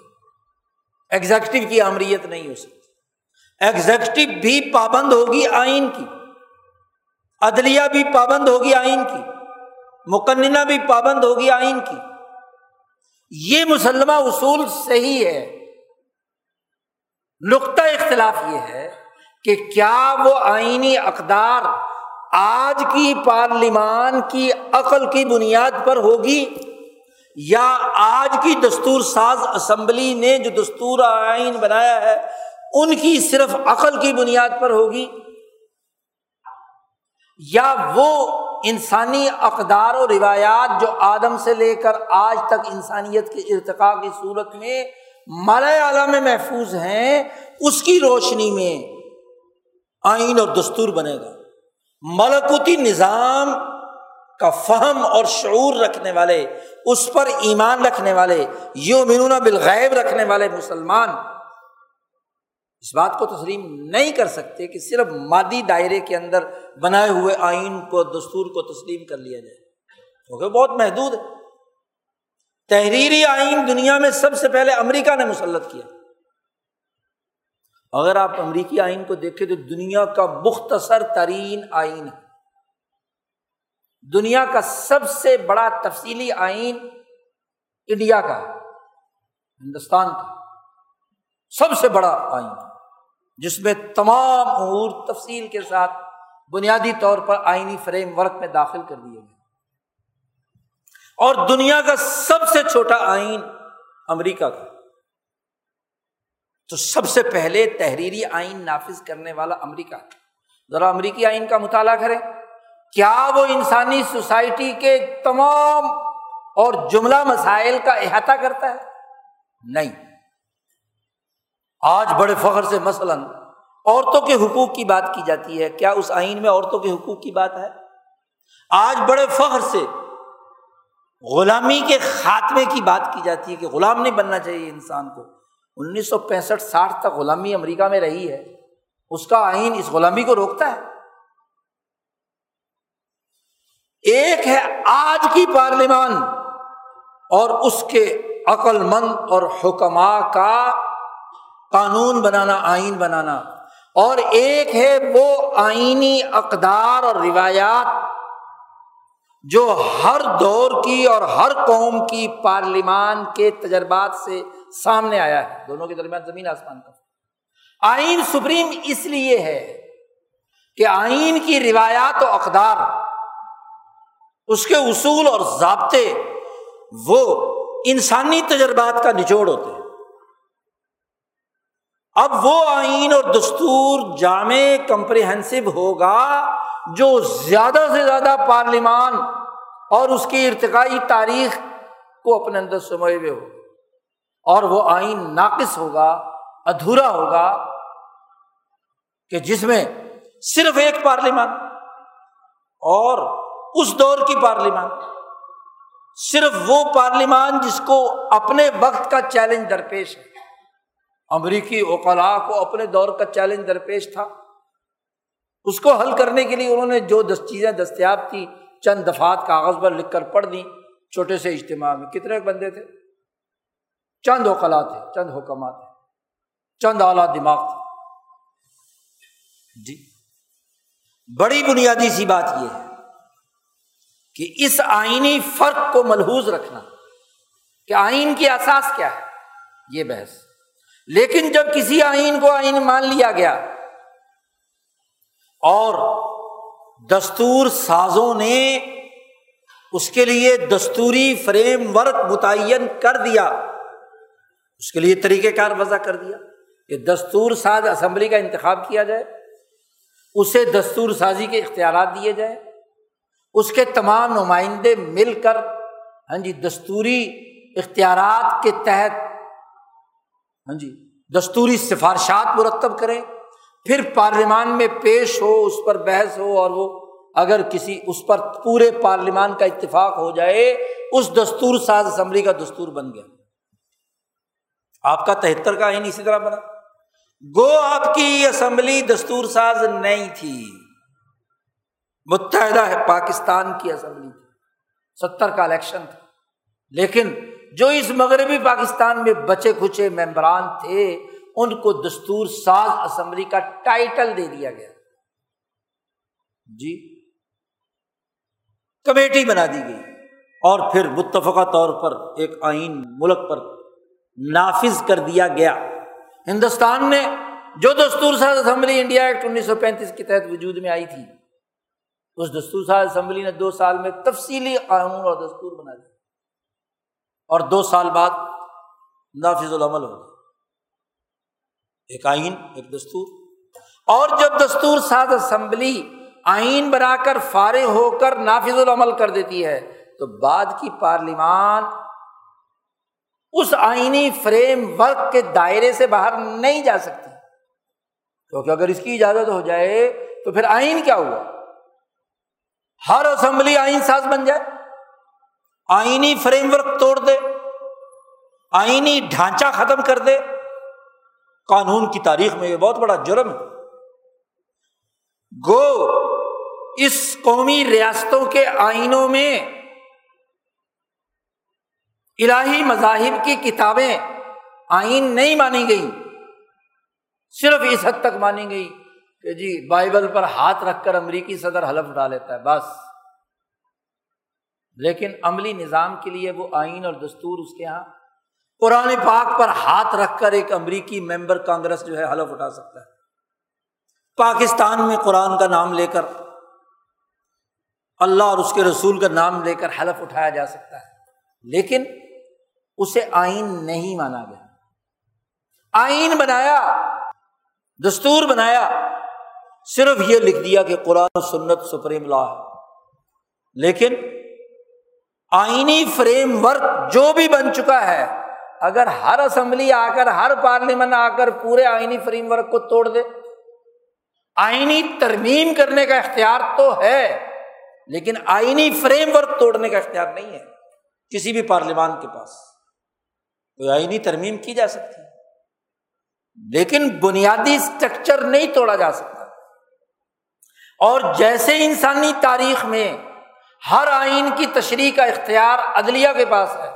ایگزیکٹو کی آمریت نہیں ہو سکتی۔ ایگزیکٹو بھی پابند ہوگی آئین کی۔ عدلیہ بھی پابند ہوگی آئین کی۔ مقننہ بھی پابند ہوگی آئین کی۔ یہ مسلمہ اصول صحیح ہے۔ نقطۂ اختلاف یہ ہے کہ کیا وہ آئینی اقدار آج کی پارلیمان کی عقل کی بنیاد پر ہوگی یا آج کی دستور ساز اسمبلی نے جو دستور آئین بنایا ہے، ان کی صرف عقل کی بنیاد پر ہوگی؟ یا وہ انسانی اقدار و روایات جو آدم سے لے کر آج تک انسانیت کے ارتقاء کی صورت میں مالا میں محفوظ ہیں، اس کی روشنی میں آئین اور دستور بنے گا۔ ملکوتی نظام کا فہم اور شعور رکھنے والے، اس پر ایمان رکھنے والے یو منون بالغیب رکھنے والے مسلمان، اس بات کو تسلیم نہیں کر سکتے کہ صرف مادی دائرے کے اندر بنائے ہوئے آئین کو، دستور کو تسلیم کر لیا جائے۔ کیونکہ بہت محدود ہے۔ تحریری آئین دنیا میں سب سے پہلے امریکہ نے مسلط کیا اگر آپ امریکی آئین کو دیکھیں تو دنیا کا مختصر ترین آئین ہے۔ دنیا کا سب سے بڑا تفصیلی آئین انڈیا کا ہندوستان کا۔ سب سے بڑا آئین جس میں تمام امور تفصیل کے ساتھ بنیادی طور پر آئینی فریم ورک میں داخل کر دیے گئے۔ اور دنیا کا سب سے چھوٹا آئین امریکہ کا۔ تو سب سے پہلے تحریری آئین نافذ کرنے والا امریکہ۔ ذرا امریکی آئین کا مطالعہ کریں۔ کیا وہ انسانی سوسائٹی کے تمام اور جملہ مسائل کا احاطہ کرتا ہے؟ نہیں۔ آج بڑے فخر سے مثلاً عورتوں کے حقوق کی بات کی جاتی ہے۔ کیا اس آئین میں عورتوں کے حقوق کی بات ہے؟ آج بڑے فخر سے غلامی کے خاتمے کی بات کی جاتی ہے کہ غلام نہیں بننا چاہیے انسان کو۔ انیس سو پینسٹھ ساٹھ تک غلامی امریکہ میں رہی ہے۔ اس کا آئین اس غلامی کو روکتا ہے۔ ایک ہے آج کی پارلیمان اور اس کے عقل مند اور حکما کا قانون بنانا، آئین بنانا۔ اور ایک ہے وہ آئینی اقدار اور روایات جو ہر دور کی اور ہر قوم کی پارلیمان کے تجربات سے سامنے آیا ہے۔ دونوں کے درمیان زمین آسمان کا آئین سپریم اس لیے ہے کہ آئین کی روایات و اقدار، اس کے اصول اور ضابطے، وہ انسانی تجربات کا نچوڑ ہوتے ہیں۔ اب وہ آئین اور دستور جامع کمپریہنسو ہوگا جو زیادہ سے زیادہ پارلیمان اور اس کی ارتقائی تاریخ کو اپنے اندر سموئے ہوئے ہو اور وہ آئین ناقص ہوگا، ادھورا ہوگا کہ جس میں صرف ایک پارلیمان اور اس دور کی پارلیمان، صرف وہ پارلیمان جس کو اپنے وقت کا چیلنج درپیش ہے۔ امریکی اوقلا کو اپنے دور کا چیلنج درپیش تھا۔ اس کو حل کرنے کے لیے انہوں نے جو دس چیزیں دستیاب تھی چند دفات کاغذ پر لکھ کر پڑھ دی، چھوٹے سے اجتماع میں۔ کتنے بندے تھے؟ چند اوقلا تھے، چند حکمات تھے۔ چند اعلیٰ دماغ تھے۔ جی۔ بڑی بنیادی سی بات یہ ہے کہ اس آئینی فرق کو ملحوظ رکھنا، کہ آئین کی احساس کیا ہے، یہ بحث۔ لیکن جب کسی آئین کو آئین مان لیا گیا اور دستور سازوں نے اس کے لیے دستوری فریم ورک متعین کر دیا۔ اس کے لیے طریقہ کار وضع کر دیا کہ دستور ساز اسمبلی کا انتخاب کیا جائے، اسے دستور سازی کے اختیارات دیے جائیں، اس کے تمام نمائندے مل کر ہاں جی دستوری اختیارات کے تحت ہاں جی دستوری سفارشات مرتب کریں۔ پھر پارلیمان میں پیش ہو، اس پر بحث ہو اور وہ اگر کسی، اس پر پورے پارلیمان کا اتفاق ہو جائے، اس دستور ساز اسمبلی کا دستور بن گیا۔ آپ کا تہتر کا آئین اسی طرح بنا۔ گو، آپ کی اسمبلی دستور ساز نہیں تھی۔ متحدہ ہے پاکستان کی اسمبلی تھی۔ ستر کا الیکشن تھا۔ لیکن جو اس مغربی پاکستان میں بچے کھچے ممبران تھے ان کو دستور ساز اسمبلی کا ٹائٹل دے دیا گیا۔ جی۔ کمیٹی بنا دی گئی۔ اور پھر متفقہ طور پر ایک آئین ملک پر نافذ کر دیا گیا۔ ہندوستان نے جو دستور ساز اسمبلی انڈیا ایکٹ انیس سو پینتیس کے تحت وجود میں آئی تھی، اس دستور ساز اسمبلی نے دو سال میں تفصیلی قانون اور دستور بنا دیا۔ اور دو سال بعد نافذ العمل ہو گیا۔ ایک آئین، ایک دستور۔ اور جب دستور ساز اسمبلی آئین بنا کر فارغ ہو کر نافذ العمل کر دیتی ہے، تو بعد کی پارلیمان اس آئینی فریم ورک کے دائرے سے باہر نہیں جا سکتی۔ کیونکہ اگر اس کی اجازت ہو جائے، تو پھر آئین کیا ہوا؟ ہر اسمبلی آئین ساز بن جائے۔ آئینی فریم ورک توڑ دے، آئینی ڈھانچہ ختم کر دے۔ قانون کی تاریخ میں یہ بہت بڑا جرم ہے۔ گو، اس قومی ریاستوں کے آئینوں میں الہی مذاہب کی کتابیں آئین نہیں مانی گئی صرف اس حد تک مانی گئی کہ جی بائبل پر ہاتھ رکھ کر امریکی صدر حلف اٹھا لیتا ہے، بس۔ لیکن عملی نظام کے لیے وہ آئین اور دستور اس کے یہاں قرآن پاک پر ہاتھ رکھ کر ایک امریکی ممبر کانگریس جو ہے حلف اٹھا سکتا ہے۔ پاکستان میں قرآن کا نام لے کر اللہ اور اس کے رسول کا نام لے کر حلف اٹھایا جا سکتا ہے۔ لیکن اسے آئین نہیں مانا گیا۔ آئین بنایا، دستور بنایا، صرف یہ لکھ دیا کہ قرآن و سنت سپریم لا ہے۔ لیکن آئینی فریم ورک جو بھی بن چکا ہے اگر ہر اسمبلی آ کر، ہر پارلیمنٹ آ کر پورے آئینی فریم ورک کو توڑ دے۔ آئینی ترمیم کرنے کا اختیار تو ہے، لیکن آئینی فریم ورک توڑنے کا اختیار نہیں ہے کسی بھی پارلیمان کے پاس۔ کوئی آئینی ترمیم کی جا سکتی لیکن بنیادی اسٹرکچر نہیں توڑا جا سکتا۔ اور جیسے انسانی تاریخ میں ہر آئین کی تشریح کا اختیار عدلیہ کے پاس ہے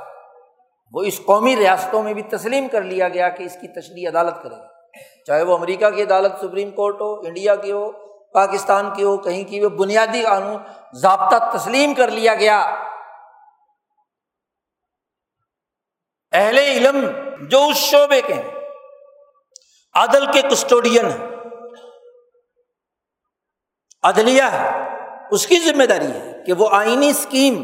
وہ اس قومی ریاستوں میں بھی تسلیم کر لیا گیا کہ اس کی تشریح عدالت کرے گی چاہے وہ امریکہ کی عدالت، سپریم کورٹ ہو، انڈیا کی ہو، پاکستان کی ہو، کہیں کی وہ بنیادی قانون ضابطہ تسلیم کر لیا گیا۔ اہل علم جو اس شعبے کے ہیں، عدل کے کسٹوڈین ہیں، عدلیہ ہے، اس کی ذمہ داری ہے کہ وہ آئینی اسکیم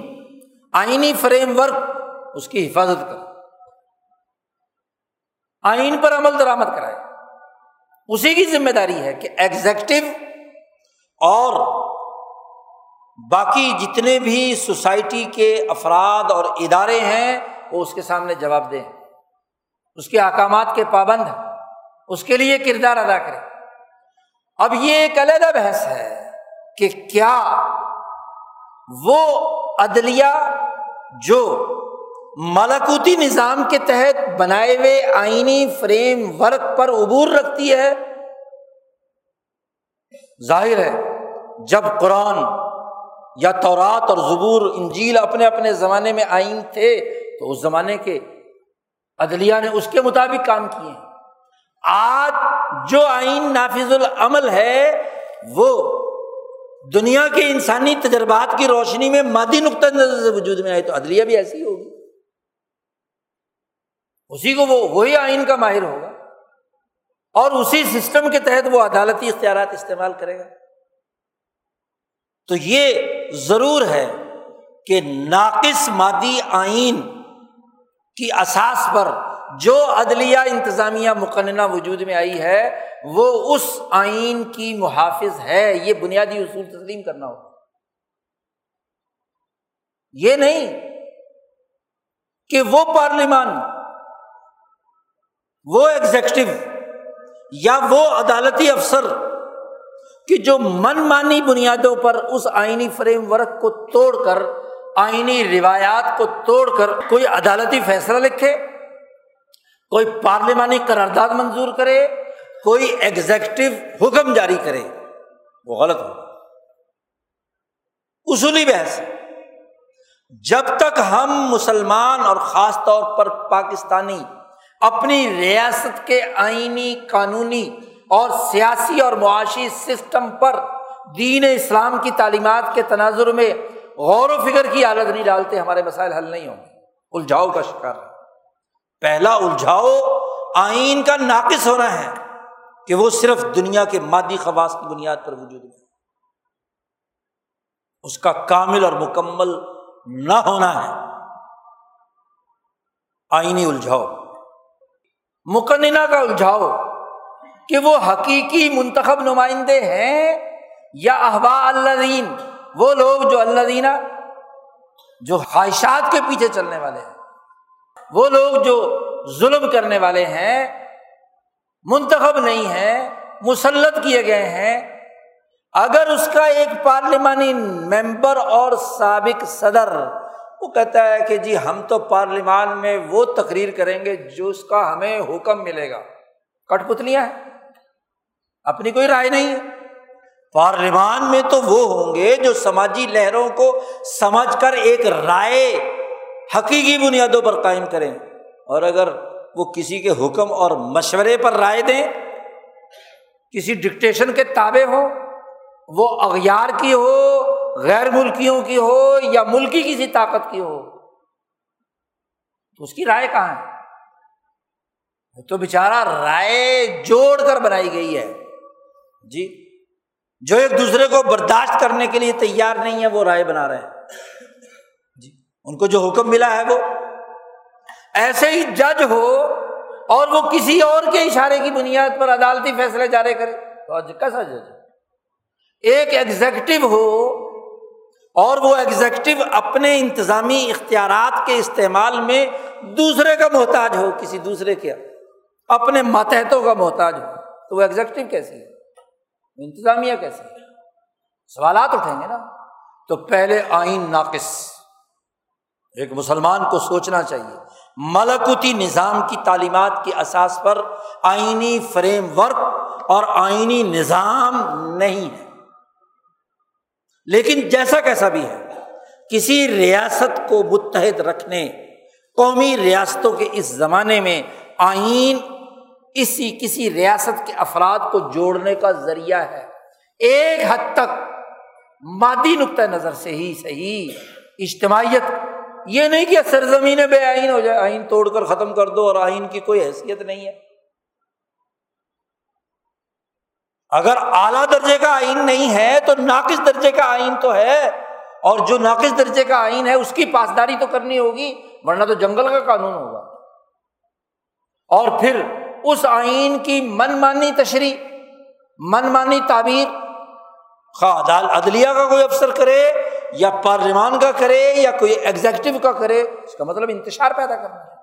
آئینی فریم ورک اس کی حفاظت کرے آئین پر عمل درآمد کرائے۔ اسی کی ذمہ داری ہے کہ ایگزیکٹو اور باقی جتنے بھی سوسائٹی کے افراد اور ادارے ہیں، وہ اس کے سامنے جواب دیں۔ اس کے احکامات کے پابند اس کے لیے کردار ادا کرے اب یہ ایک علیحدہ بحث ہے کہ کیا وہ عدلیہ جو ملکوتی نظام کے تحت بنائے ہوئے آئینی فریم ورک پر عبور رکھتی ہے۔ ظاہر ہے، جب قرآن یا تورات اور زبور، انجیل اپنے اپنے زمانے میں آئین تھے، تو اس زمانے کے عدلیہ نے اس کے مطابق کام کیے ہیں۔ آج جو آئین نافذ العمل ہے، وہ دنیا کے انسانی تجربات کی روشنی میں مادی نقطۂ نظر سے وجود میں آئے، تو عدلیہ بھی ایسی ہوگی۔ اسی کو وہ وہی آئین کا ماہر ہوگا اور اسی سسٹم کے تحت وہ عدالتی اختیارات استعمال کرے گا۔ تو یہ ضرور ہے کہ ناقص مادی آئین کی اساس پر جو عدلیہ انتظامیہ مقننہ وجود میں آئی ہے، وہ اس آئین کی محافظ ہے۔ یہ بنیادی اصول تسلیم کرنا ہوگا۔ یہ نہیں کہ وہ پارلیمان وہ ایگزیکٹو یا وہ عدالتی افسر کہ جو من مانی بنیادوں پر اس آئینی فریم ورک کو توڑ کر، آئینی روایات کو توڑ کر کوئی عدالتی فیصلہ لکھے، کوئی پارلیمانی قرارداد منظور کرے، کوئی ایگزیکٹو حکم جاری کرے، وہ غلط ہو اصولی بحث، جب تک ہم مسلمان اور خاص طور پر پاکستانی اپنی ریاست کے آئینی، قانونی اور سیاسی اور معاشی سسٹم پر دین اسلام کی تعلیمات کے تناظر میں غور و فکر کی حالت نہیں ڈالتے، ہمارے مسائل حل نہیں ہوں گے۔ الجھاؤ کا شکار ہے پہلا الجھاؤ، آئین کا ناقص ہونا ہے کہ وہ صرف دنیا کے مادی خواص کی بنیاد پر وجود میں اس کا کامل اور مکمل نہ ہونا ہے۔ آئینی الجھاؤ۔ مقننہ کا الجھاؤ کہ وہ حقیقی منتخب نمائندے ہیں یا احبا اللہ دین وہ لوگ جو اللہ دینا جو خواہشات کے پیچھے چلنے والے ہیں، وہ لوگ جو ظلم کرنے والے ہیں، منتخب نہیں ہیں، مسلط کیے گئے ہیں، اگر اس کا ایک پارلیمانی ممبر اور سابق صدر وہ کہتا ہے کہ جی ہم تو پارلیمان میں وہ تقریر کریں گے جو اس کا ہمیں حکم ملے گا۔ کٹ پتلیاں ہیں۔ اپنی کوئی رائے نہیں ہے۔ پارلیمان میں تو وہ ہوں گے جو سماجی لہروں کو سمجھ کر ایک رائے حقیقی بنیادوں پر قائم کریں۔ اور اگر وہ کسی کے حکم اور مشورے پر رائے دیں، کسی ڈکٹیشن کے تابے ہوں، وہ اغیار کی ہو غیر ملکیوں کی ہو یا ملکی کسی طاقت کی ہو، تو اس کی رائے کہاں ہے؟ وہ تو بےچارا رائے جوڑ کر بنائی گئی ہے۔ جی جو ایک دوسرے کو برداشت کرنے کے لیے تیار نہیں ہے، وہ رائے بنا رہے ہیں۔ جی، ان کو جو حکم ملا ہے وہ۔ ایسے ہی جج ہو اور وہ کسی اور کے اشارے کی بنیاد پر عدالتی فیصلے جاری کرے۔ تو کیسا جج ایک ایگزیکٹو ہو اور وہ ایگزیکٹو اپنے انتظامی اختیارات کے استعمال میں دوسرے کا محتاج ہو، کسی دوسرے کے۔ اپنے ماتحتوں کا محتاج ہو۔ تو وہ ایگزیکٹو کیسی ہے؟ انتظامیہ کیسی ہے؟ سوالات اٹھیں گے نا۔ تو پہلے آئین ناقص۔ ایک مسلمان کو سوچنا چاہیے۔ ملکوتی نظام کی تعلیمات کی اساس پر آئینی فریم ورک اور آئینی نظام نہیں ہے۔ لیکن جیسا کیسا بھی ہے، کسی ریاست کو متحد رکھنے، قومی ریاستوں کے اس زمانے میں آئین اسی کسی ریاست کے افراد کو جوڑنے کا ذریعہ ہے۔ ایک حد تک مادی نقطۂ نظر سے ہی صحیح اجتماعیت، یہ نہیں کہ سرزمین بے آئین ہو جائے، آئین توڑ کر ختم کر دو اور آئین کی کوئی حیثیت نہیں ہے۔ اگر اعلیٰ درجے کا آئین نہیں ہے تو ناقص درجے کا آئین تو ہے۔ اور جو ناقص درجے کا آئین ہے، اس کی پاسداری تو کرنی ہوگی، ورنہ تو جنگل کا قانون ہوگا۔ اور پھر اس آئین کی من مانی تشریح من مانی تعبیر، خواہ عدلیہ کا کوئی افسر کرے، یا پارلیمان کا کرے، یا کوئی ایگزیکٹو کا کرے، اس کا مطلب انتشار پیدا کرنا ہے۔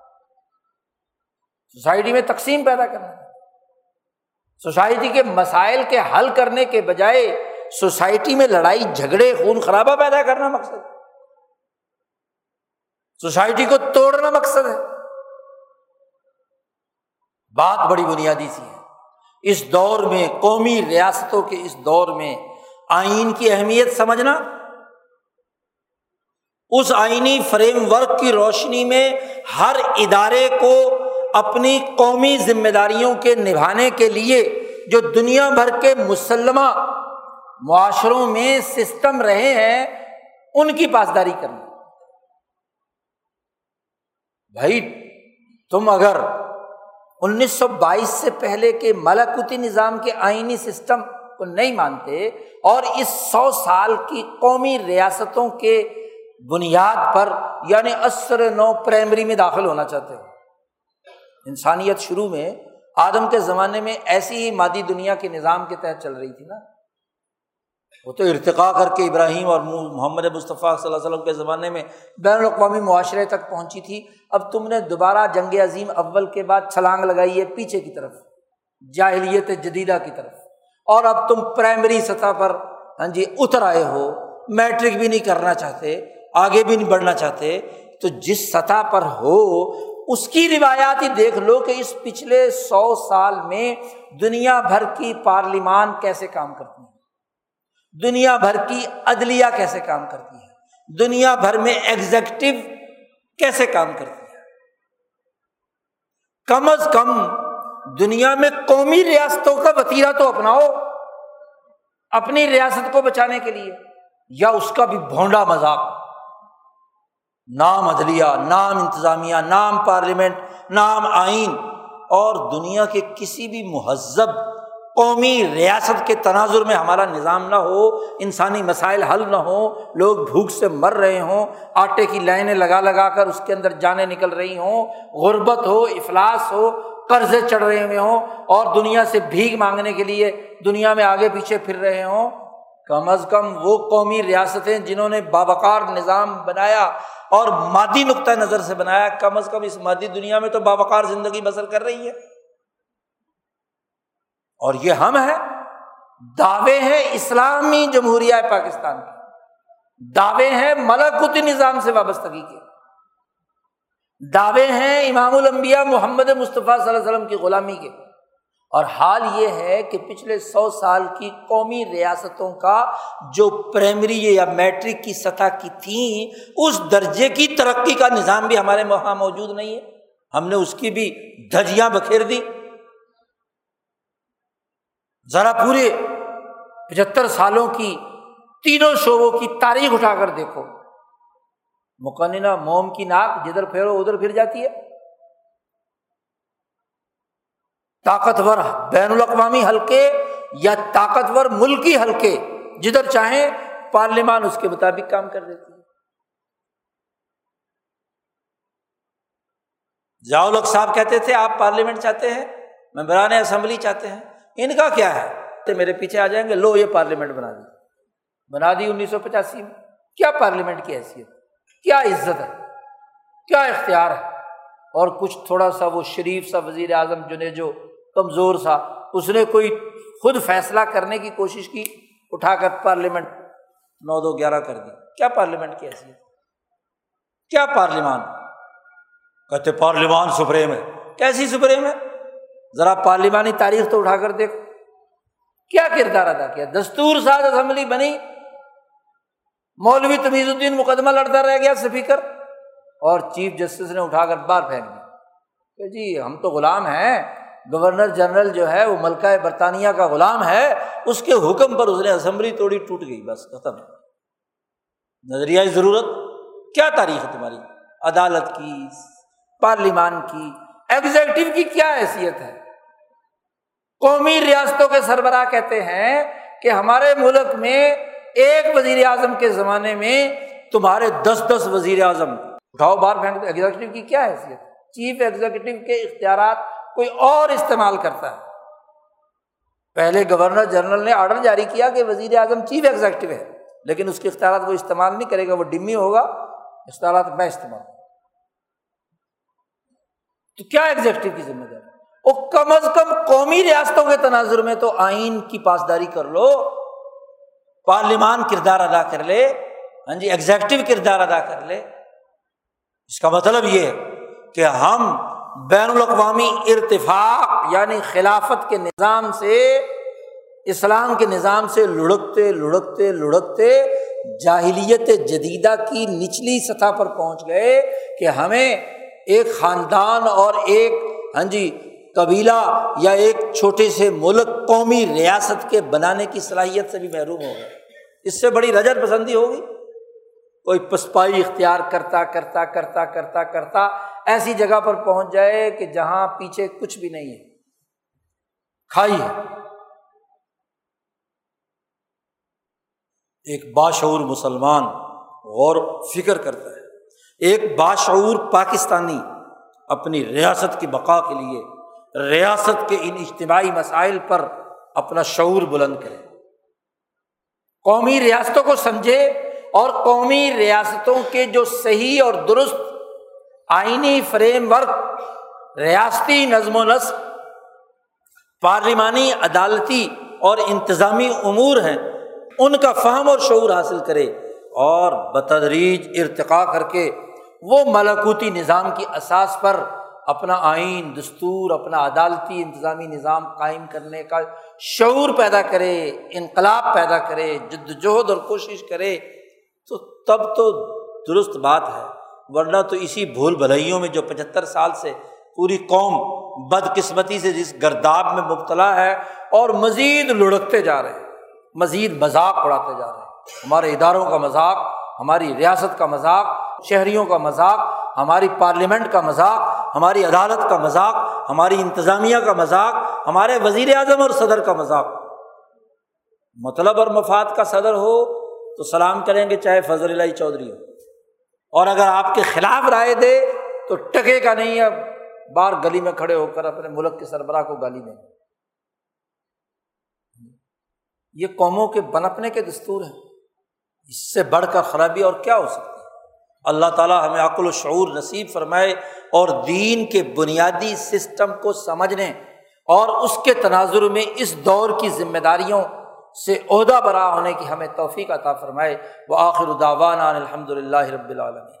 سوسائٹی میں تقسیم پیدا کرنا ہے۔ سوسائٹی کے مسائل کے حل کرنے کے بجائے سوسائٹی میں لڑائی، جھگڑے، خون خرابہ پیدا کرنا مقصد سوسائٹی کو توڑنا مقصد ہے۔ بات بڑی بنیادی سی ہے۔ اس دور میں، قومی ریاستوں کے اس دور میں آئین کی اہمیت سمجھنا، اس آئینی فریم ورک کی روشنی میں ہر ادارے کو اپنی قومی ذمہ داریوں کے نبھانے کے لیے جو دنیا بھر کے مسلمہ معاشروں میں سسٹم رہے ہیں، ان کی پاسداری کرنا۔ بھائی، تم اگر انیس سو بائیس سے پہلے کے ملکوتی نظام کے آئینی سسٹم کو نہیں مانتے اور اس سو سال کی قومی ریاستوں کے بنیاد پر یعنی عصر نو پرائمری میں داخل ہونا چاہتے ہو انسانیت شروع میں آدم کے زمانے میں ایسی ہی مادی دنیا کے نظام کے تحت چل رہی تھی نا۔ وہ تو ارتقا کر کے ابراہیم اور محمد مصطفیٰ صلی اللہ علیہ وسلم کے زمانے میں بین الاقوامی معاشرے تک پہنچی تھی۔ اب تم نے دوبارہ جنگ عظیم اول کے بعد چھلانگ لگائی ہے پیچھے کی طرف، جاہلیت جدیدہ کی طرف۔ اور اب تم پرائمری سطح پر ہاں جی اتر آئے ہو، میٹرک بھی نہیں کرنا چاہتے، آگے بھی نہیں بڑھنا چاہتے۔ تو جس سطح پر ہو اس کی روایات ہی دیکھ لو کہ اس پچھلے سو سال میں دنیا بھر کی پارلیمان کیسے کام کرتی ہے دنیا بھر کی عدلیہ کیسے کام کرتی ہے دنیا بھر میں ایگزیکٹو کیسے کام کرتی ہے کم از کم دنیا میں قومی ریاستوں کا وتیرا تو اپناؤ، اپنی ریاست کو بچانے کے لیے، یا اس کا بھی بھونڈا مذاق۔ نام عدلیہ، نام انتظامیہ، نام پارلیمنٹ، نام آئین، اور دنیا کے کسی بھی مہذب قومی ریاست کے تناظر میں ہمارا نظام نہ ہو، انسانی مسائل حل نہ ہو لوگ بھوک سے مر رہے ہوں، آٹے کی لائنیں لگا لگا کر اس کے اندر جانے نکل رہی ہوں، غربت ہو، افلاس ہو، قرضے چڑھ رہے ہوئے ہوں، اور دنیا سے بھیگ مانگنے کے لیے دنیا میں آگے پیچھے پھر رہے ہوں کم از کم وہ قومی ریاستیں جنہوں نے بابکار نظام بنایا اور مادی نقطۂ نظر سے بنایا، کم از کم اس مادی دنیا میں تو بابکار زندگی بسر کر رہی ہے۔ اور یہ ہم ہیں، دعوے ہیں اسلامی جمہوریہ پاکستان کے۔ دعوے ہیں ملکوتی نظام سے وابستگی کے۔ دعوے ہیں امام الانبیاء محمد مصطفیٰ صلی اللہ علیہ وسلم کی غلامی کے۔ اور حال یہ ہے کہ پچھلے سو سال کی قومی ریاستوں کا جو پرائمری یا میٹرک کی سطح کی تھیں، اس درجے کی ترقی کا نظام بھی ہمارے وہاں موجود نہیں ہے۔ ہم نے اس کی بھی دھجیاں بکھیر دی ذرا پورے پچہتر سالوں کی تینوں شعبوں کی تاریخ اٹھا کر دیکھو۔ مقننہ موم کی ناک جدھر پھیرو، ادھر پھر جاتی ہے۔ طاقتور بین الاقوامی حلقے یا طاقتور ملکی حلقے جدھر چاہیں پارلیمان اس کے مطابق کام کر دیتی ہے۔ ضیاء صاحب کہتے تھے، آپ پارلیمنٹ چاہتے ہیں، ممبران اسمبلی چاہتے ہیں۔ ان کا کیا ہے؟ تو میرے پیچھے آ جائیں گے، لو یہ پارلیمنٹ بنا دی۔ بنا دی انیس سو پچاسی میں۔ کیا پارلیمنٹ کی حیثیت؟ کیا عزت ہے؟ کیا اختیار ہے؟ اور کچھ تھوڑا سا وہ شریف سا وزیر اعظم جو نے جو کمزور سا اس نے کوئی خود فیصلہ کرنے کی کوشش کی، اٹھا کر پارلیمنٹ نو دو گیارہ کر دی۔ کیا پارلیمنٹ کی حیثیت؟ کیا پارلیمان؟ کہتے پارلیمان سپریم ہے۔ کیسی سپریم ہے؟ ذرا پارلیمانی تاریخ تو اٹھا کر دیکھو۔ کیا کردار ادا کیا؟ دستور ساز اسمبلی بنی۔ مولوی تمیز الدین مقدمہ لڑتا رہ گیا اسپیکر اور چیف جسٹس نے اٹھا کر باہر پھینک دیا۔ کہ جی ہم تو غلام ہیں۔ گورنر جنرل جو ہے، وہ ملکہ برطانیہ کا غلام ہے، اس کے حکم پر اس نے اسمبلی توڑی، ٹوٹ گئی، بس ختم۔ نظریہ ضرورت؟ کیا تاریخ ہے تمہاری؟ عدالت کی، پارلیمان کی ایگزیکٹو کی کیا حیثیت ہے؟ قومی ریاستوں کے سربراہ کہتے ہیں کہ ہمارے ملک میں ایک وزیر اعظم کے زمانے میں تمہارے دس دس وزیر اعظم۔ اٹھاؤ بار پھینک ایگزیکٹو کی کیا حیثیت چیف ایگزیکٹو کے اختیارات کوئی اور استعمال کرتا ہے۔ پہلے گورنر جنرل نے آرڈر جاری کیا کہ وزیر اعظم چیف ایگزیکٹو ہے، لیکن اس کے اختیارات وہ استعمال نہیں کرے گا، وہ ڈمی ہوگا۔ اختیارات میں استعمال تو کیا ایگزیکٹو کی ذمہ داری؟ وہ کم از کم قومی ریاستوں کے تناظر میں تو آئین کی پاسداری کر لو۔ پارلیمان کردار ادا کر لے۔ ہاں جی ایگزیکٹو کردار ادا کر لے۔ اس کا مطلب یہ کہ ہم بین الاقوامی ارتفاق یعنی خلافت کے نظام سے، اسلام کے نظام سے لڑکتے لڑکتے لڑکتے جاہلیت جدیدہ کی نچلی سطح پر پہنچ گئے کہ ہمیں ایک خاندان اور ایک ہاں جی قبیلہ یا ایک چھوٹے سے ملک قومی ریاست کے بنانے کی صلاحیت سے بھی محروم ہو گئے۔ اس سے بڑی رجت پسندی ہوگی۔ کوئی پسپائی اختیار کرتا کرتا کرتا کرتا کرتا، ایسی جگہ پر پہنچ جائے کہ جہاں پیچھے کچھ بھی نہیں ہے۔ کھائی ہے۔ ایک باشعور مسلمان غور فکر کرتا ہے۔ ایک باشعور پاکستانی اپنی ریاست کی بقا کے لیے، ریاست کے ان اجتماعی مسائل پر اپنا شعور بلند کرے۔ قومی ریاستوں کو سمجھے اور قومی ریاستوں کے جو صحیح اور درست آئینی فریم ورک، ریاستی نظم و نسق، پارلیمانی عدالتی اور انتظامی امور ہیں، ان کا فہم اور شعور حاصل کرے اور بتدریج ارتقا کر کے وہ ملاکوتی نظام کی اساس پر اپنا آئین، دستور، اپنا عدالتی انتظامی نظام قائم کرنے کا شعور پیدا کرے، انقلاب پیدا کرے جد وجہد اور کوشش کرے تو تب تو درست بات ہے، ورنہ تو اسی بھول بھلائیوں میں جو پچہتر سال سے پوری قوم بدقسمتی سے جس گرداب میں مبتلا ہے اور مزید لڑکتے جا رہے ہیں، مزید مذاق اڑاتے جا رہے ہیں۔ ہمارے اداروں کا مذاق، ہماری ریاست کا مذاق، شہریوں کا مذاق، ہماری پارلیمنٹ کا مذاق، ہماری عدالت کا مذاق، ہماری انتظامیہ کا مذاق، ہمارے وزیر اعظم اور صدر کا مذاق۔ مطلب اور مفاد کا صدر ہو تو سلام کریں گے چاہے فضل اللہ چودھری ہو۔ اور اگر آپ کے خلاف رائے دے تو ٹکے کا نہیں ہے بار گلی میں کھڑے ہو کر اپنے ملک کے سربراہ کو گالی دیں۔ یہ قوموں کے بنپنے کے دستور ہیں۔ اس سے بڑھ کر خرابی اور کیا ہو سکتی ہے؟ اللہ تعالیٰ ہمیں عقل و شعور نصیب فرمائے اور دین کے بنیادی سسٹم کو سمجھنے اور اس کے تناظر میں اس دور کی ذمہ داریوں سے عہدہ برا ہونے کی ہمیں توفیق عطا فرمائے۔ وہ آخر الداوان الحمد للہ رب العالمین۔